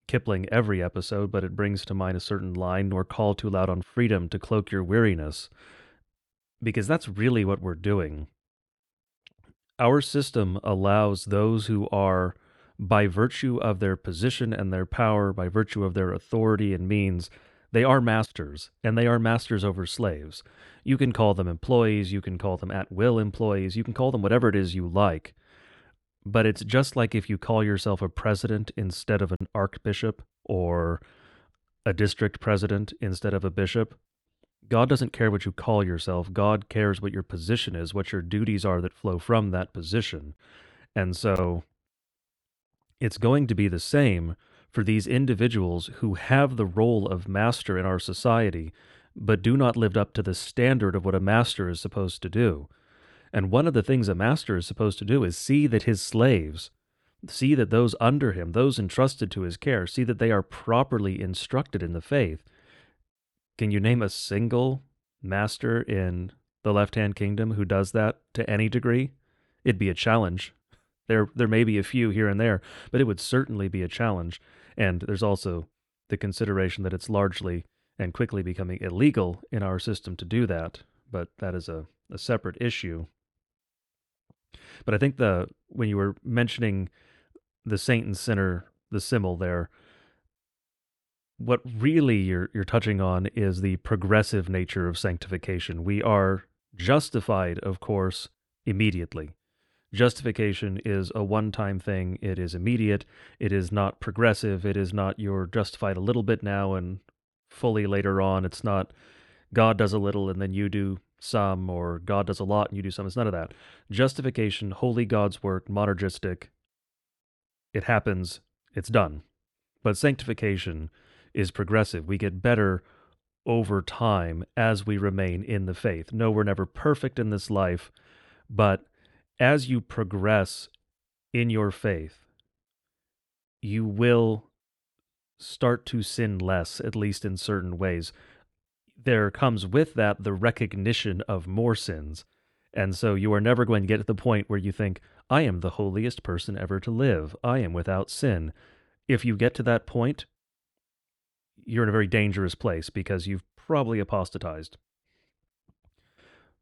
Kipling every episode, but it brings to mind a certain line, nor call too loud on freedom to cloak your weariness. Because that's really what we're doing. Our system allows those who are, by virtue of their position and their power, by virtue of their authority and means, they are masters, and they are masters over slaves. You can call them employees, you can call them at will employees, you can call them whatever it is you like but it's just like if you call yourself a president instead of an archbishop or a district president instead of a bishop. God doesn't care what you call yourself. God cares what your position is, what your duties are that flow from that position. And so it's going to be the same for these individuals who have the role of master in our society, but do not live up to the standard of what a master is supposed to do. And one of the things a master is supposed to do is see that his slaves, see that those under him, those entrusted to his care, see that they are properly instructed in the faith. Can you name a single master in the left hand kingdom who does that to any degree? It'd be a challenge. There, there may be a few here and there, but it would certainly be a challenge. And there's also the consideration that it's largely and quickly becoming illegal in our system to do that. But that is a, a separate issue. But I think the when you were mentioning the saint and sinner, the symbol there, what really you're you're touching on is the progressive nature of sanctification. We are justified, of course, immediately. Justification is a one-time thing. It is immediate. It is not progressive. It is not you're justified a little bit now and fully later on. It's not God does a little and then you do some, or God does a lot and you do some. It's none of that. Justification, holy God's work, monergistic. It happens, it's done. But sanctification is progressive. We get better over time as we remain in the faith. No, we're never perfect in this life, but as you progress in your faith, you will start to sin less, at least in certain ways there comes with that the recognition of more sins. And so you are never going to get to the point where you think, I am the holiest person ever to live. I am without sin. If you get to that point, you're in a very dangerous place because you've probably apostatized.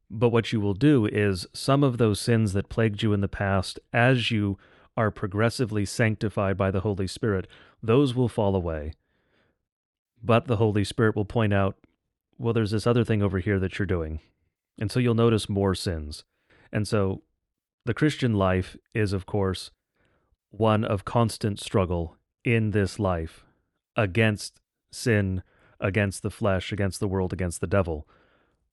But what you will do is some of those sins that plagued you in the past, as you are progressively sanctified by the Holy Spirit, those will fall away. But the Holy Spirit will point out well, there's this other thing over here that you're doing. And so you'll notice more sins. And so the Christian life is, of course, one of constant struggle in this life against sin, against the flesh, against the world, against the devil.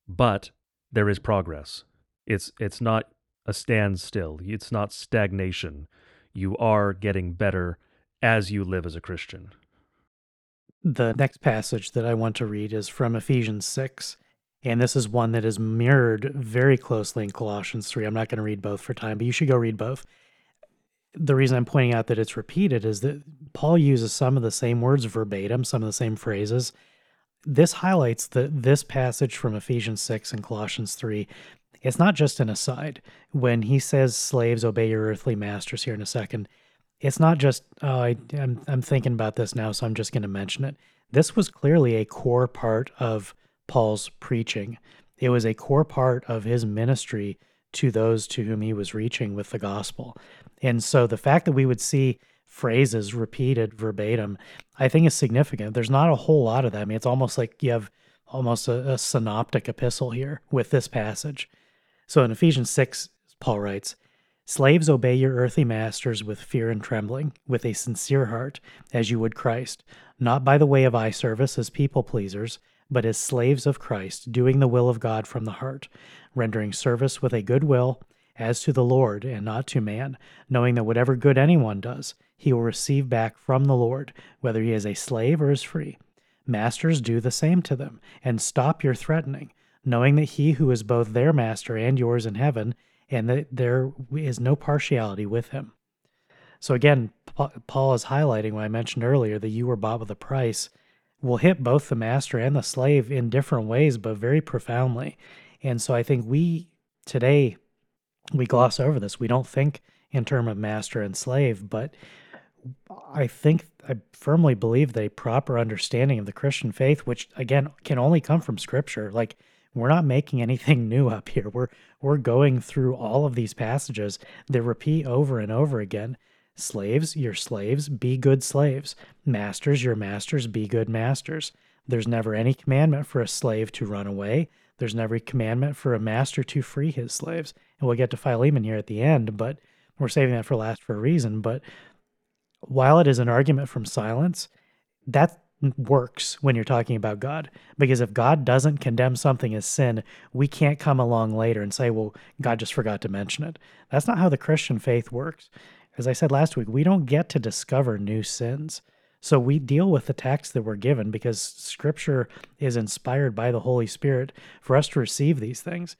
But there is progress. It's it's not a standstill. It's not stagnation. You are getting better as you live as a Christian. The next passage that I want to read is from Ephesians 6. And this is one that is mirrored very closely in Colossians 3. I'm not going to read both for time, but you should go read both. The reason I'm pointing out that it's repeated is that Paul uses some of the same words verbatim, some of the same phrases. This highlights that this passage from Ephesians 6 and Colossians 3 it's not just an aside. When he says, Slaves, obey your earthly masters here in a second, it's not just oh I, I'm I'm thinking about this now, so I'm just going to mention it. This was clearly a core part of Paul's preaching. It was a core part of his ministry to those to whom he was reaching with the gospel. And so the fact that we would see phrases repeated verbatim, I think is significant. There's not a whole lot of that. I mean, it's almost like you have almost a, a synoptic epistle here with this passage. So in Ephesians 6, Paul writes, Slaves, obey your earthly masters with fear and trembling, with a sincere heart, as you would Christ, not by the way of eye service as people pleasers, but as slaves of Christ, doing the will of God from the heart, rendering service with a good will, as to the Lord and not to man, knowing that whatever good anyone does, he will receive back from the Lord, whether he is a slave or is free. Masters, do the same to them, and stop your threatening, knowing that he who is both their master and yours in heaven and that there is no partiality with him. So again, Paul is highlighting what I mentioned earlier that you were bought with a price will hit both the master and the slave in different ways, but very profoundly. And so I think we today we gloss over this. We don't think in terms of master and slave, but I think I firmly believe that a proper understanding of the Christian faith, which again can only come from Scripture, like we're not making anything <laughs> new up here. We're we're going through all of these passages that repeat over and over again. Slaves, your slaves, be good slaves. Masters, your masters, be good masters. There's never any commandment for a slave to run away. There's never a commandment for a master to free his slaves. And we'll get to Philemon here at the end, but we're saving that for last for a reason. But while it is an argument from silence, that works when you're talking about God. Because if God doesn't condemn something as sin, we can't come along later and say, well, God just forgot to mention it. That's not how the Christian faith works. As I said last week, we don't get to discover new sins. So we deal with the text that we're given because scripture is inspired by the Holy Spirit for us to receive these things.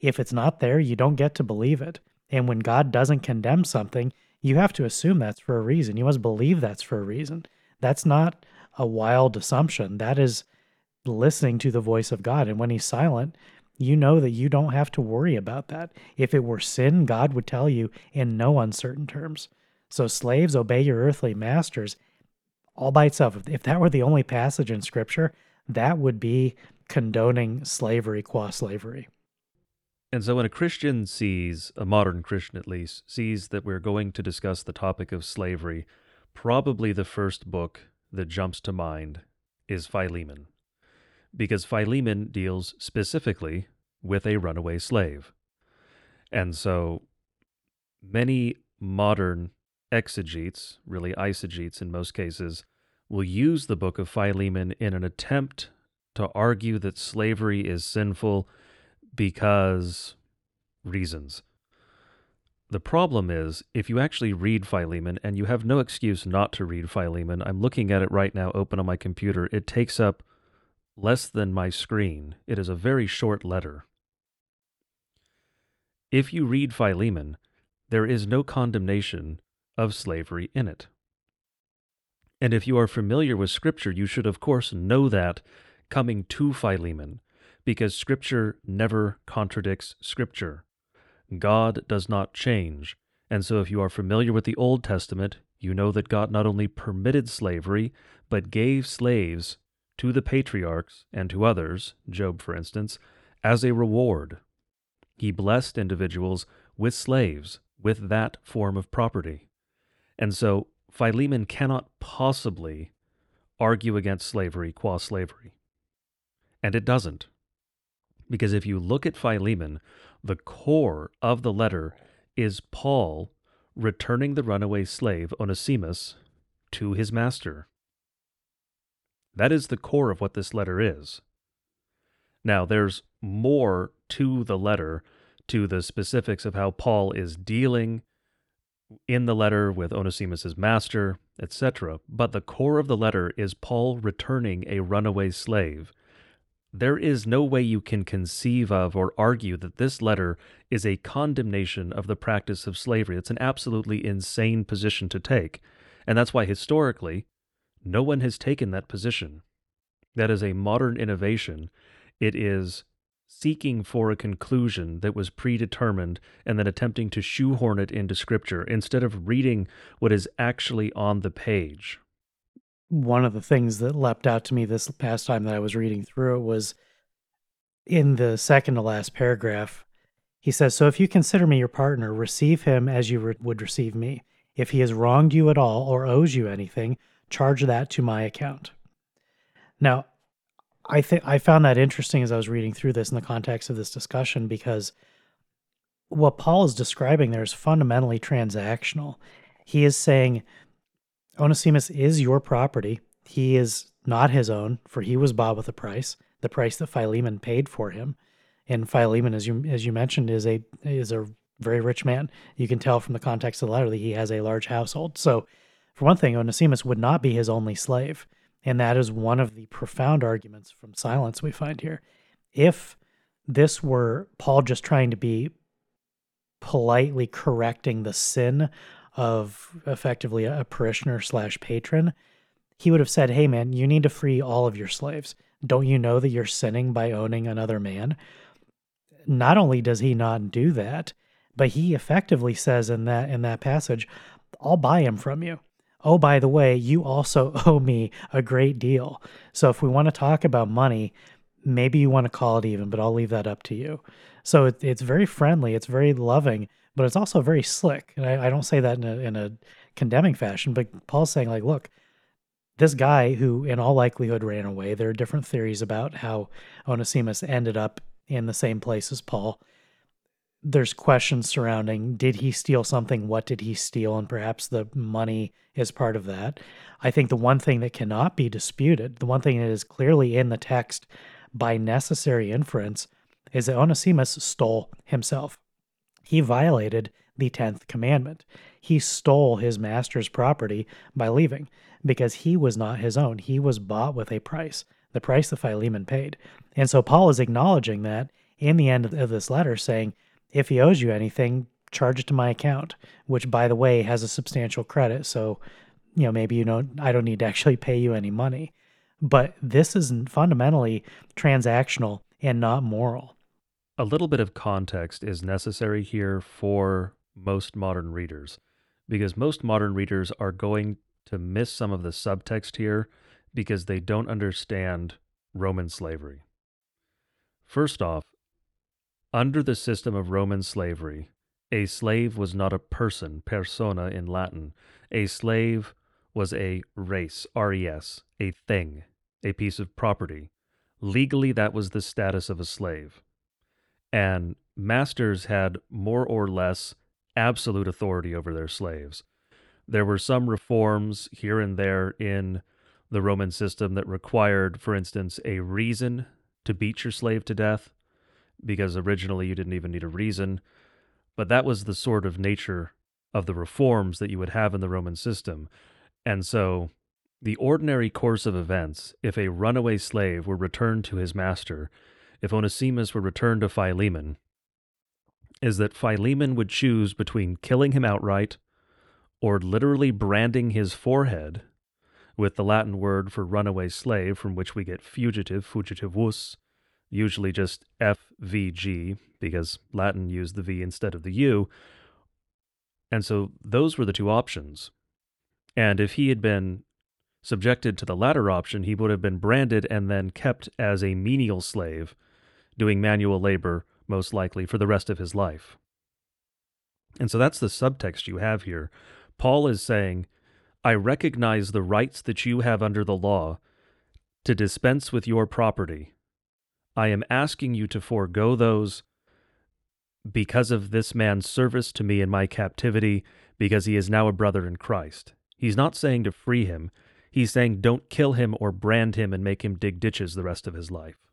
If it's not there, you don't get to believe it. And when God doesn't condemn something, you have to assume that's for a reason. You must believe that's for a reason. That's not a wild assumption. That is listening to the voice of God. And when he's silent, you know that you don't have to worry about that. If it were sin, God would tell you in no uncertain terms. So, slaves, obey your earthly masters all by itself. If that were the only passage in Scripture, that would be condoning slavery qua slavery. And so, when a Christian sees, a modern Christian at least, sees that we're going to discuss the topic of slavery, probably the first book that jumps to mind is Philemon, because Philemon deals specifically with a runaway slave. And so many modern exegetes, really eisegetes in most cases, will use the book of Philemon in an attempt to argue that slavery is sinful because reasons. The problem is, if you actually read Philemon, and you have no excuse not to read Philemon, I'm looking at it right now open on my computer. It takes up less than my screen. It is a very short letter. If you read Philemon, there is no condemnation of slavery in it. And if you are familiar with Scripture, you should, of course, know that coming to Philemon, because Scripture never contradicts Scripture. God does not change. And so, if you are familiar with the Old Testament, you know that God not only permitted slavery, but gave slaves to the patriarchs and to others, Job for instance, as a reward. He blessed individuals with slaves, with that form of property. And so, Philemon cannot possibly argue against slavery qua slavery. And it doesn't. Because if you look at Philemon, the core of the letter is Paul returning the runaway slave Onesimus to his master. That is the core of what this letter is. Now, there's more to the letter, to the specifics of how Paul is dealing in the letter with Onesimus's master, etc. But the core of the letter is Paul returning a runaway slave there is no way you can conceive of or argue that this letter is a condemnation of the practice of slavery. It's an absolutely insane position to take. And that's why historically, no one has taken that position. That is a modern innovation. It is seeking for a conclusion that was predetermined and then attempting to shoehorn it into Scripture instead of reading what is actually on the page one of the things that leapt out to me this past time that I was reading through it was in the second to last paragraph. He says, So if you consider me your partner, receive him as you re- would receive me. If he has wronged you at all or owes you anything, charge that to my account. Now, I think I found that interesting as I was reading through this in the context of this discussion because what Paul is describing there is fundamentally transactional. He is saying Onesimus is your property. He is not his own, for he was bought with a price, the price that Philemon paid for him. And Philemon, as you as you mentioned, is a is a very rich man. You can tell from the context of the letter that he has a large household. So, for one thing, Onesimus would not be his only slave. And that is one of the profound arguments from silence we find here. If this were Paul just trying to be politely correcting the sin of effectively a parishioner slash patron, he would have said, Hey, man, you need to free all of your slaves. Don't you know that you're sinning by owning another man? Not only does he not do that, but he effectively says in that in that passage, I'll buy him from you oh, by the way, you also <laughs> owe me a great deal. So if we want to talk about money, maybe you want to call it even, but I'll leave that up to you. So it, it's very friendly, it's very loving, but it's also very slick. And I, I don't say that in a, in a condemning fashion, but Paul's saying, like, look, this guy who in all likelihood ran away, there are different theories about how Onesimus ended up in the same place as Paul. There's questions surrounding did he steal something? What did he steal? And perhaps the money is part of that. I think the one thing that cannot be disputed the one thing that is clearly in the text by necessary inference is that onesimus stole himself he violated the 10th commandment he stole his master's property by leaving because he was not his own he was bought with a price the price that philemon paid and so paul is acknowledging that in the end of this letter saying if he owes you anything, charge it to my account, which by the way has a substantial credit. So, you know, maybe you don't, I don't need to actually pay you any money. But this is fundamentally transactional and not moral. A little bit of context is necessary here for most modern readers because most modern readers are going to miss some of the subtext here because they don't understand Roman slavery. First off, under the system of Roman slavery, a slave was not a person, persona in Latin. A slave was a race, res, R-E-S, a thing, a piece of property. Legally, that was the status of a slave. And masters had more or less absolute authority over their slaves. There were some reforms here and there in the Roman system that required, for instance, a reason to beat your slave to death because originally you didn't even need a reason. But that was the sort of nature of the reforms that you would have in the Roman system. And so, the ordinary course of events, if a runaway slave were returned to his master, if Onesimus were returned to Philemon, is that Philemon would choose between killing him outright or literally branding his forehead with the Latin word for runaway slave, from which we get fugitive, fugitivus, usually just FVG, because Latin used the V instead of the U. And so those were the two options. And if he had been subjected to the latter option, he would have been branded and then kept as a menial slave, doing manual labor, most likely, for the rest of his life. And so that's the subtext you have here. Paul is saying, I recognize the rights that you have under the law to dispense with your property I am asking you to forego those because of this man's service to me in my captivity, because he is now a brother in Christ. He's not saying to free him, he's saying don't kill him or brand him and make him dig ditches the rest of his life.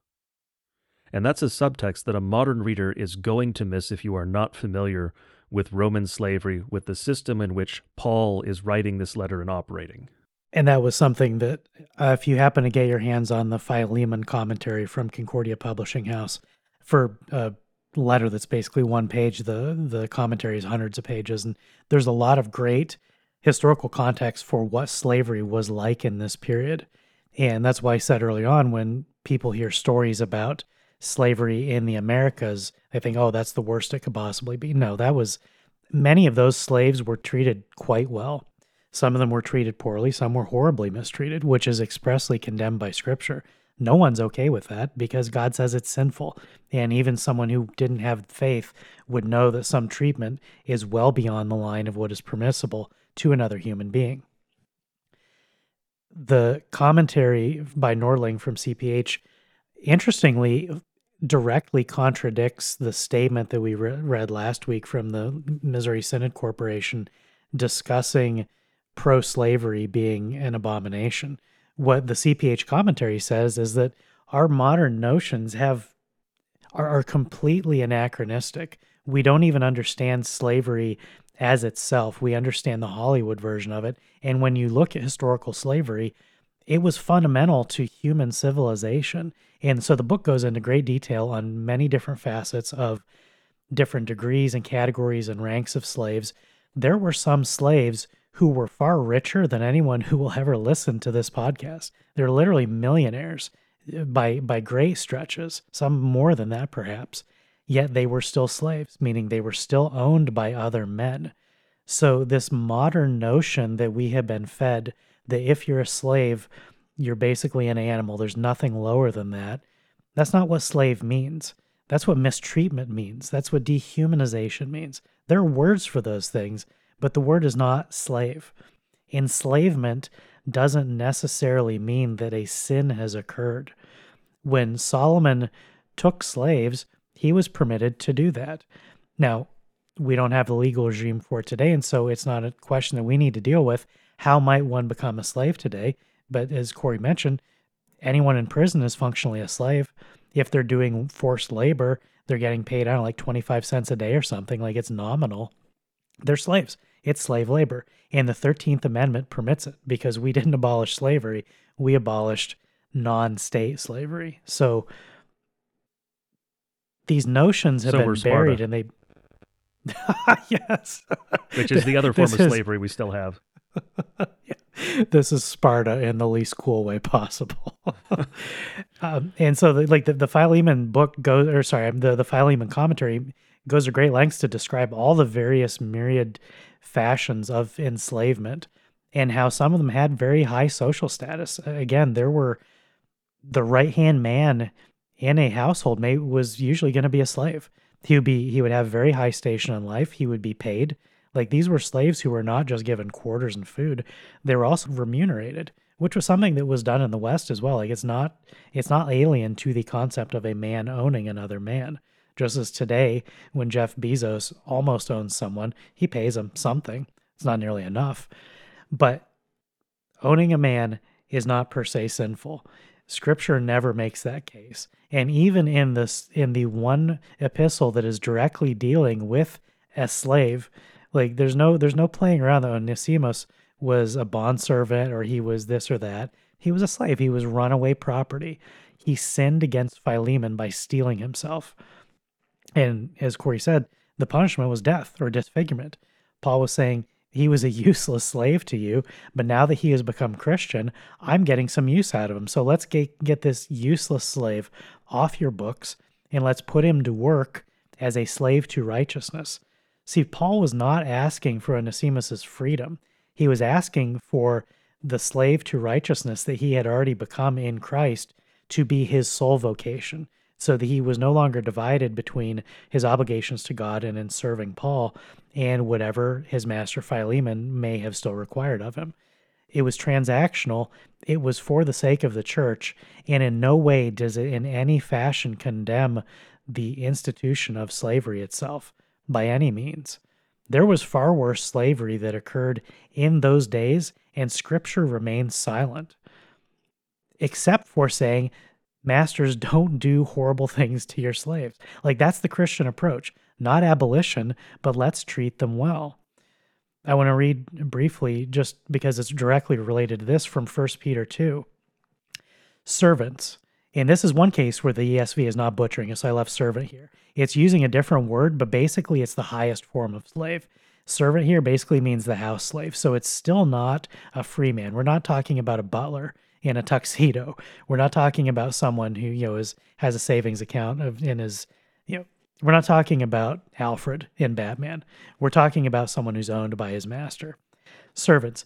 And that's a subtext that a modern reader is going to miss if you are not familiar with Roman slavery, with the system in which Paul is writing this letter and operating. And that was something that uh, if you happen to get your hands on the Philemon commentary from Concordia Publishing House for a letter that's basically one page, the the commentary is hundreds of pages, and there's a lot of great historical context for what slavery was like in this period, and that's why I said early on when people hear stories about slavery in the Americas, they think, oh, that's the worst it could possibly be. No, that was many of those slaves were treated quite well some of them were treated poorly, some were horribly mistreated, which is expressly condemned by Scripture. No one's okay with that because God says it's sinful. And even someone who didn't have faith would know that some treatment is well beyond the line of what is permissible to another human being. The commentary by Nordling from CPH, interestingly, directly contradicts the statement that we re- read last week from the Missouri Synod Corporation discussing pro slavery being an abomination. What the CPH commentary says is that our modern notions have are, are completely anachronistic. We don't even understand slavery as itself. We understand the Hollywood version of it. And when you look at historical slavery, it was fundamental to human civilization. And so the book goes into great detail on many different facets of different degrees and categories and ranks of slaves. There were some slaves who were far richer than anyone who will ever listen to this podcast. They're literally millionaires uh, by by great stretches, some more than that perhaps. Yet they were still slaves, meaning they were still owned by other men. So this modern notion that we have been fed that if you're a slave, you're basically an animal. There's nothing lower than that. That's not what slave means. That's what mistreatment means. That's what dehumanization means. There are words for those things, but the word is not slave. Enslavement doesn't necessarily mean that a sin has occurred. When Solomon took slaves, he was permitted to do that. Now, we don't have the legal regime for it today, and so it's not a question that we need to deal with. How might one become a slave today? But as Corey mentioned, anyone in prison is functionally a slave. If they're doing forced labor, they're getting paid, I don't know, like 25 cents a day or something, like it's nominal. They're slaves. It's slave labor. And the 13th Amendment permits it because we <laughs> didn't abolish slavery, we abolished non state slavery. So these notions have So been buried Sparta. and they. <laughs> yes. which is the other <laughs> form This of is- slavery we still have. <laughs> this is Sparta in the least cool way possible. <laughs> um, and so, the, like the, the Philemon book goes, or sorry, the the Philemon commentary goes to great lengths to describe all the various myriad fashions of enslavement and how some of them had very high social status. Again, there were the right hand man in a household may was usually going to be a slave. He would be he would have very high station in life. He would be paid. Like these were slaves who were not just given quarters and food; they were also remunerated, which was something that was done in the West as well. Like it's not it's not alien to the concept of a man owning another man. Just as today, when Jeff Bezos almost owns someone, he pays him something. It's not nearly enough, but owning a man is not per se sinful. Scripture never makes that case. And even in this in the one epistle that is directly dealing with a slave, like there's no there's no playing around that Onesimus was a bondservant or he was this or that. He was a slave. He was runaway property. He sinned against Philemon by stealing himself. And as Corey said, the punishment was death or disfigurement. Paul was saying, he was a <laughs> useless slave to you, but now that he has become Christian, I'm getting some use out of him. So let's get, get this useless slave off your books and let's put him to work as a slave to righteousness. See, Paul was not asking for Onesimus's freedom. He was asking for the slave to righteousness that he had already become in Christ to be his sole vocation, so that he was no longer divided between his obligations to God and in serving Paul and whatever his master Philemon may have still required of him. It was transactional, it was for the sake of the church, and in no way does it in any fashion condemn the institution of slavery itself by any means. There was far worse slavery that occurred in those days, and scripture remains silent, except for saying, Masters, <laughs> don't do horrible things to your slaves. Like, that's the Christian approach, not abolition, but let's treat them well. I want to read briefly, just because it's directly related to this, from 1 Peter 2. Servants. And this is one case where the ESV is not butchering it, so I left servant here. It's using a different word, but basically it's the highest form of slave. Servant here basically means the house slave, so it's still not a free man. We're not talking about a butler in a tuxedo. We're not talking about someone who you know is has a savings account of in his you know. We're not talking about Alfred in Batman. We're talking about someone who's owned by his master. Servants,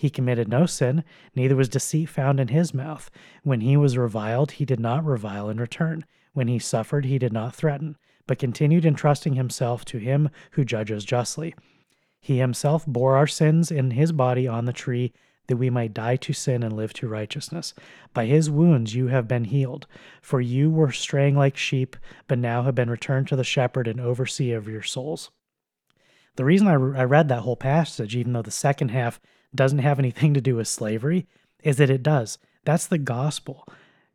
He committed no sin, neither was deceit found in his mouth. When he was reviled, he did not revile in return. When he suffered, he did not threaten, but continued entrusting himself to him who judges justly. He himself bore our sins in his body on the tree, that we might die to sin and live to righteousness. By his wounds you have been healed. For you were straying like sheep, but now have been returned to the shepherd and overseer of your souls. The reason I, I read that whole passage, even though the second half doesn't have anything to do with slavery, is that it does. That's the gospel.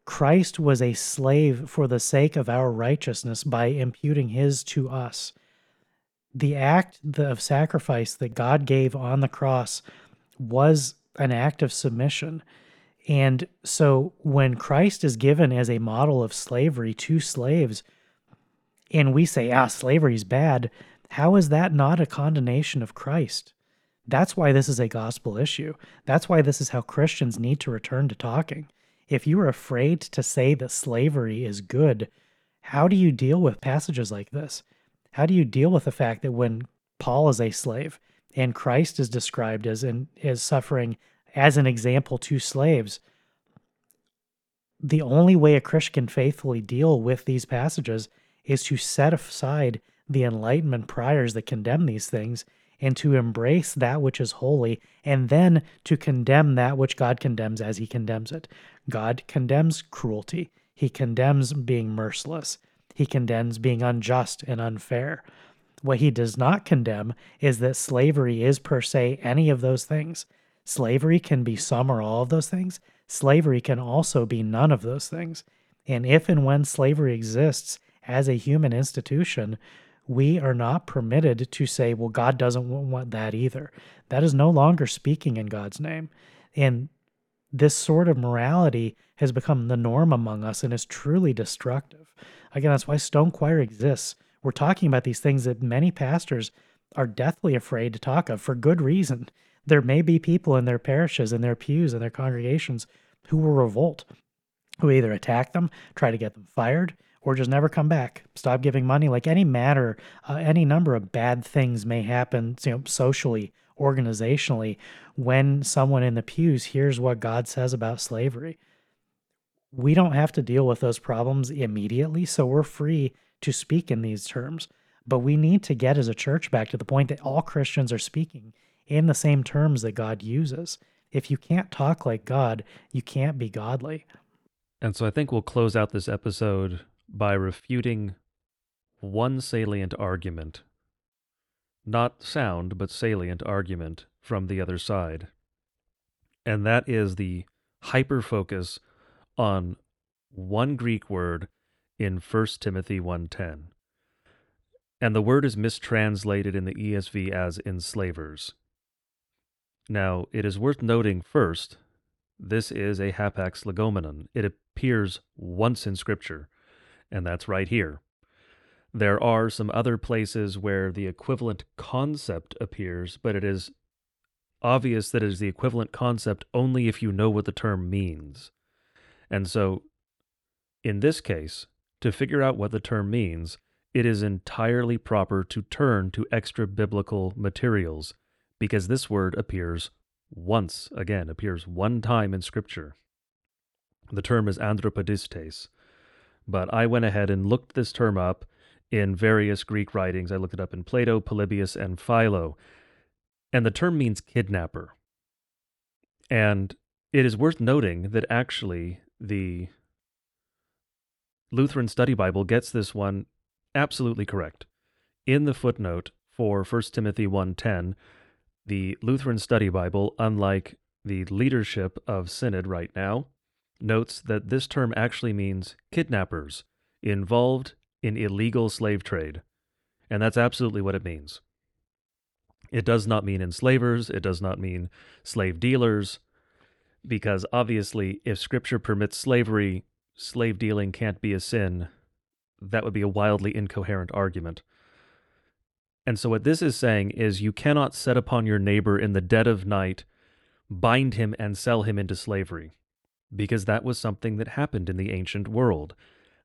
Christ was a slave for the sake of our righteousness by imputing his to us. The act of sacrifice that God gave on the cross was an act of submission. And so when Christ is given as a model of slavery to slaves, and we say, ah, slavery is bad, how is that not a condemnation of Christ? That's why this is a gospel issue. That's why this is how Christians need to return to talking. If you are afraid to say that slavery is good, how do you deal with passages like this? How do you deal with the fact that when Paul is a slave and Christ is described as in, as suffering as an example to slaves, the only way a Christian can faithfully deal with these passages is to set aside the Enlightenment priors that condemn these things and to embrace that which is holy, and then to condemn that which God condemns as he condemns it. God condemns cruelty, he condemns being merciless, he condemns being unjust and unfair. What he does not condemn is that slavery is per se any of those things. Slavery can be some or all of those things. Slavery can also be none of those things. And if and when slavery exists as a human institution, we are not permitted to say, well, God doesn't want that either. That is no longer speaking in God's name. And this sort of morality has become the norm among us and is truly destructive. Again, that's why Stone Choir exists. We're talking about these things that many pastors are deathly afraid to talk of for good reason. There may be people in their parishes, in their pews, in their congregations who will revolt, who either attack them, try to get them fired, or just never come back. Stop giving money. Like any matter, uh, any number of bad things may happen, you know, socially, organizationally, when someone in the pews hears what God says about slavery. We don't have to deal with those problems immediately, so we're free to speak in these terms. But we need to get as a church back to the point that all Christians are speaking in the same terms that God uses. If you can't talk like God, you can't be godly. And so I think we'll close out this episode by refuting one salient argument, not sound, but salient argument from the other side. And that is the hyper focus on one Greek word in 1 Timothy 1:10. And the word is mistranslated in the ESV as enslavers. Now, it is worth noting first, this is a hapax legomenon. It appears once in Scripture and that's right here. There are some other places where the equivalent concept appears, but it is obvious that it is the equivalent concept only if you know what the term means. And so, in this case, to figure out what the term means, it is entirely proper to turn to extra biblical materials because this word appears once, again, appears one time in Scripture. The term is andrapodistes, but I went ahead and looked this term up in various Greek writings. I looked it up in Plato, Polybius, and Philo. And the term means kidnapper. And it is worth noting that actually the Lutheran Study Bible gets this one absolutely correct. In the footnote for 1 Timothy 1:10, the Lutheran Study Bible, unlike the leadership of Synod right now, notes that this term actually means kidnappers involved in illegal slave trade. And that's absolutely what it means. It does not mean enslavers, it does not mean slave dealers, because obviously, if Scripture permits slavery, slave dealing can't be a sin that would be a wildly incoherent argument. And so, what this is saying is you cannot set upon your neighbor in the dead of night, bind him, and sell him into slavery, because that was something that happened in the ancient world.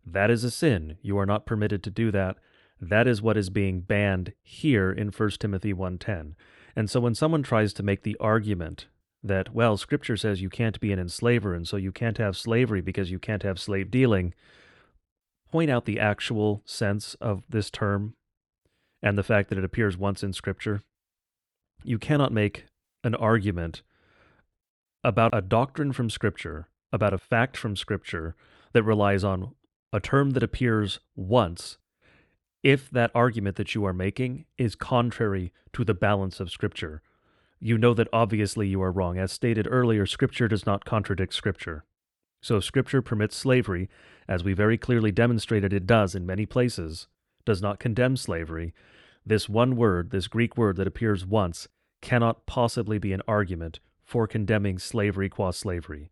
That is a sin. You are not permitted to do that. That is what is being banned here in 1 Timothy 1:10. And so when someone tries to make the argument that well scripture says you can't be an enslaver and so you can't have slavery because you can't have slave dealing, point out the actual sense of this term and the fact that it appears once in scripture. You cannot make an argument about a doctrine from scripture, about a fact from scripture that relies on a term that appears once if that argument that you are making is contrary to the balance of Scripture. You know that obviously you are wrong. As stated earlier, Scripture does not contradict Scripture. So Scripture permits slavery, as we very clearly demonstrated it does in many places, does not condemn slavery, this one word, this Greek word that appears once, cannot possibly be an argument for condemning slavery qua slavery.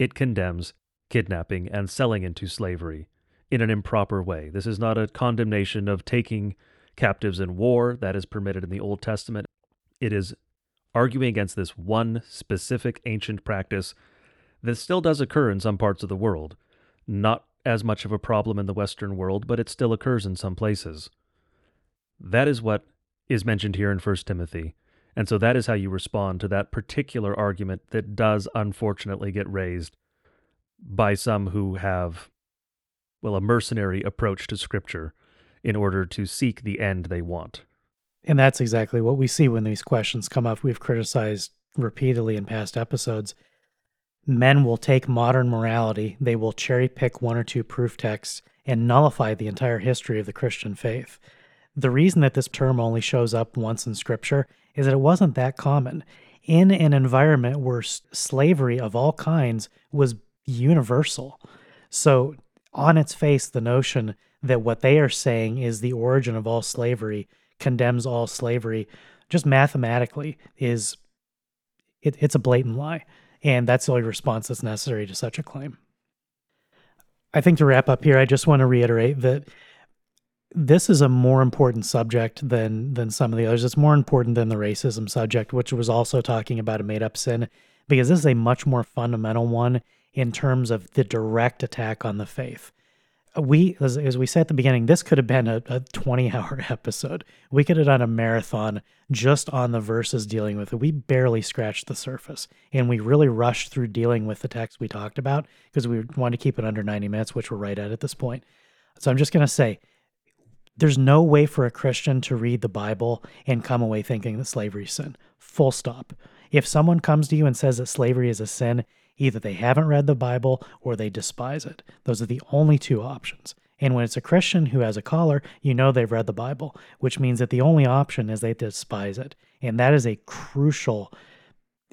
It condemns kidnapping and selling into slavery in an improper way. This is not a condemnation of taking captives in war that is permitted in the Old Testament. It is arguing against this one specific ancient practice that still does occur in some parts of the world. Not as much of a problem in the Western world, but it still occurs in some places. That is what is mentioned here in 1 Timothy. And so that is how you respond to that particular argument that does unfortunately get raised by some who have well, a mercenary approach to scripture in order to seek the end they want. And that's exactly what we see when these questions come up. We've criticized repeatedly in past episodes. Men will take modern morality, they will cherry pick one or two proof texts and nullify the entire history of the Christian faith. The reason that this term only shows up once in Scripture is that it wasn't that common. In an environment where slavery of all kinds was universal. So on its face the notion that what they are saying is the origin of all slavery condemns all slavery just mathematically is it, it's a blatant lie and that's the only response that's necessary to such a claim i think to wrap up here i just want to reiterate that this is a more important subject than than some of the others it's more important than the racism subject which was also talking about a made up sin because this is a much more fundamental one in terms of the direct attack on the faith. We, as, as we said at the beginning, this could have been a, a 20 hour <laughs> episode. We could have done a marathon just on the verses dealing with it. We barely scratched the surface and we really rushed through dealing with the text we talked about because we wanted to keep it under 90 minutes, which we're right at at this point. So I'm just going to say, there's no way for a Christian to read the Bible and come away thinking that slavery is sin. Full stop. If someone comes to you and says that slavery is a sin, Either they haven't read the Bible or they despise it. Those are the only two options. And when it's a Christian who has a collar, you know they've read the Bible, which means that the only option is they despise it. And that is a crucial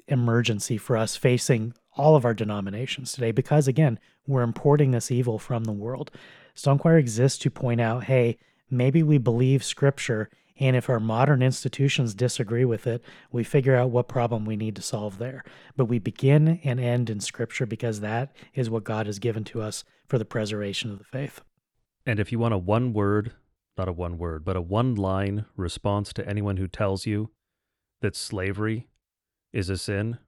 emergency for us facing all of our denominations today because, again, we're importing this evil from the world. Stone Choir exists to point out hey, maybe we believe Scripture and if our modern institutions disagree with it, we figure out what problem we need to solve there. But we begin and end in Scripture because that is what God has given to us for the preservation of the faith. And if you want a one word, not a one word, but a one line response to anyone who tells you that slavery is a sin,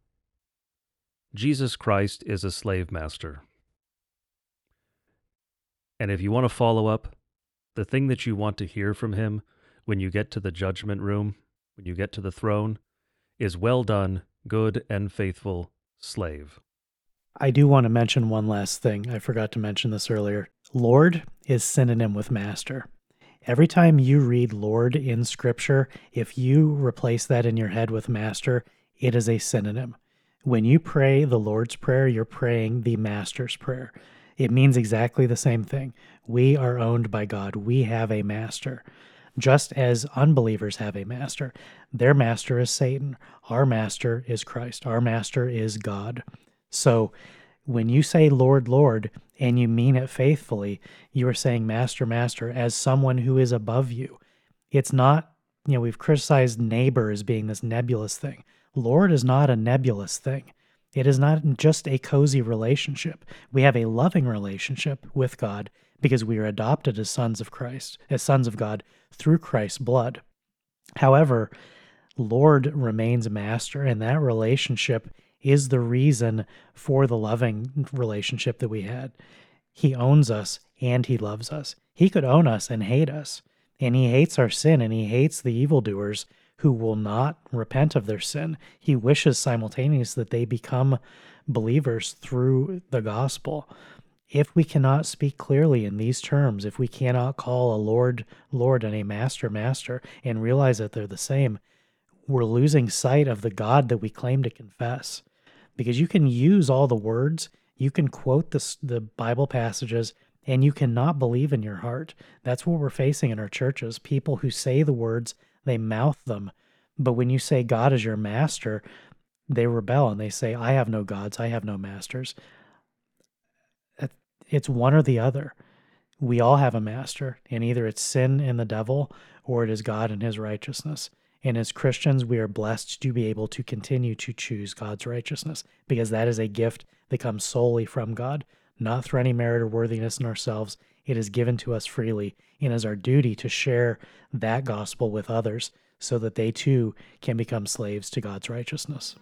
Jesus Christ is a slave master. And if you want to follow up, the thing that you want to hear from him when you get to the judgment room, when you get to the throne, is well done, good and faithful slave. I do want to mention one last thing. I forgot to mention this earlier. Lord is synonym with master. Every time you read Lord in scripture, if you replace that in your head with master, it is a synonym. When you pray the Lord's Prayer, you're praying the Master's Prayer. It means exactly the same thing. We are owned by God, we have a master just as unbelievers have a master. Their master is Satan. Our master is Christ. Our master is God. So when you say Lord, Lord, and you mean it faithfully, you are saying Master, Master as someone who is above you. It's not, you know, we've criticized neighbor as being this nebulous thing. Lord is not a nebulous thing. It is not just a cozy relationship. We have a loving relationship with God, because we are adopted as sons of Christ, as sons of God through Christ's blood. However, Lord remains master, and that relationship is the reason for the loving relationship that we had. He owns us and he loves us. He could own us and hate us, and he hates our sin and he hates the evildoers who will not repent of their sin. He wishes simultaneously that they become believers through the gospel. If we cannot speak clearly in these terms, if we cannot call a Lord, Lord, and a Master, Master, and realize that they're the same, we're losing sight of the God that we claim to confess. Because you can use all the words, you can quote the, the Bible passages, and you cannot believe in your heart. That's what we're facing in our churches people who say the words, they mouth them. But when you say God is your master, they rebel and they say, I have no gods, I have no masters. It's one or the other. We all have a master, and either it's sin and the devil or it is God and his righteousness. And as Christians, we are blessed to be able to continue to choose God's righteousness because that is a gift that comes solely from God, not through any merit or worthiness in ourselves. It is given to us freely and is our duty to share that gospel with others so that they too can become slaves to God's righteousness.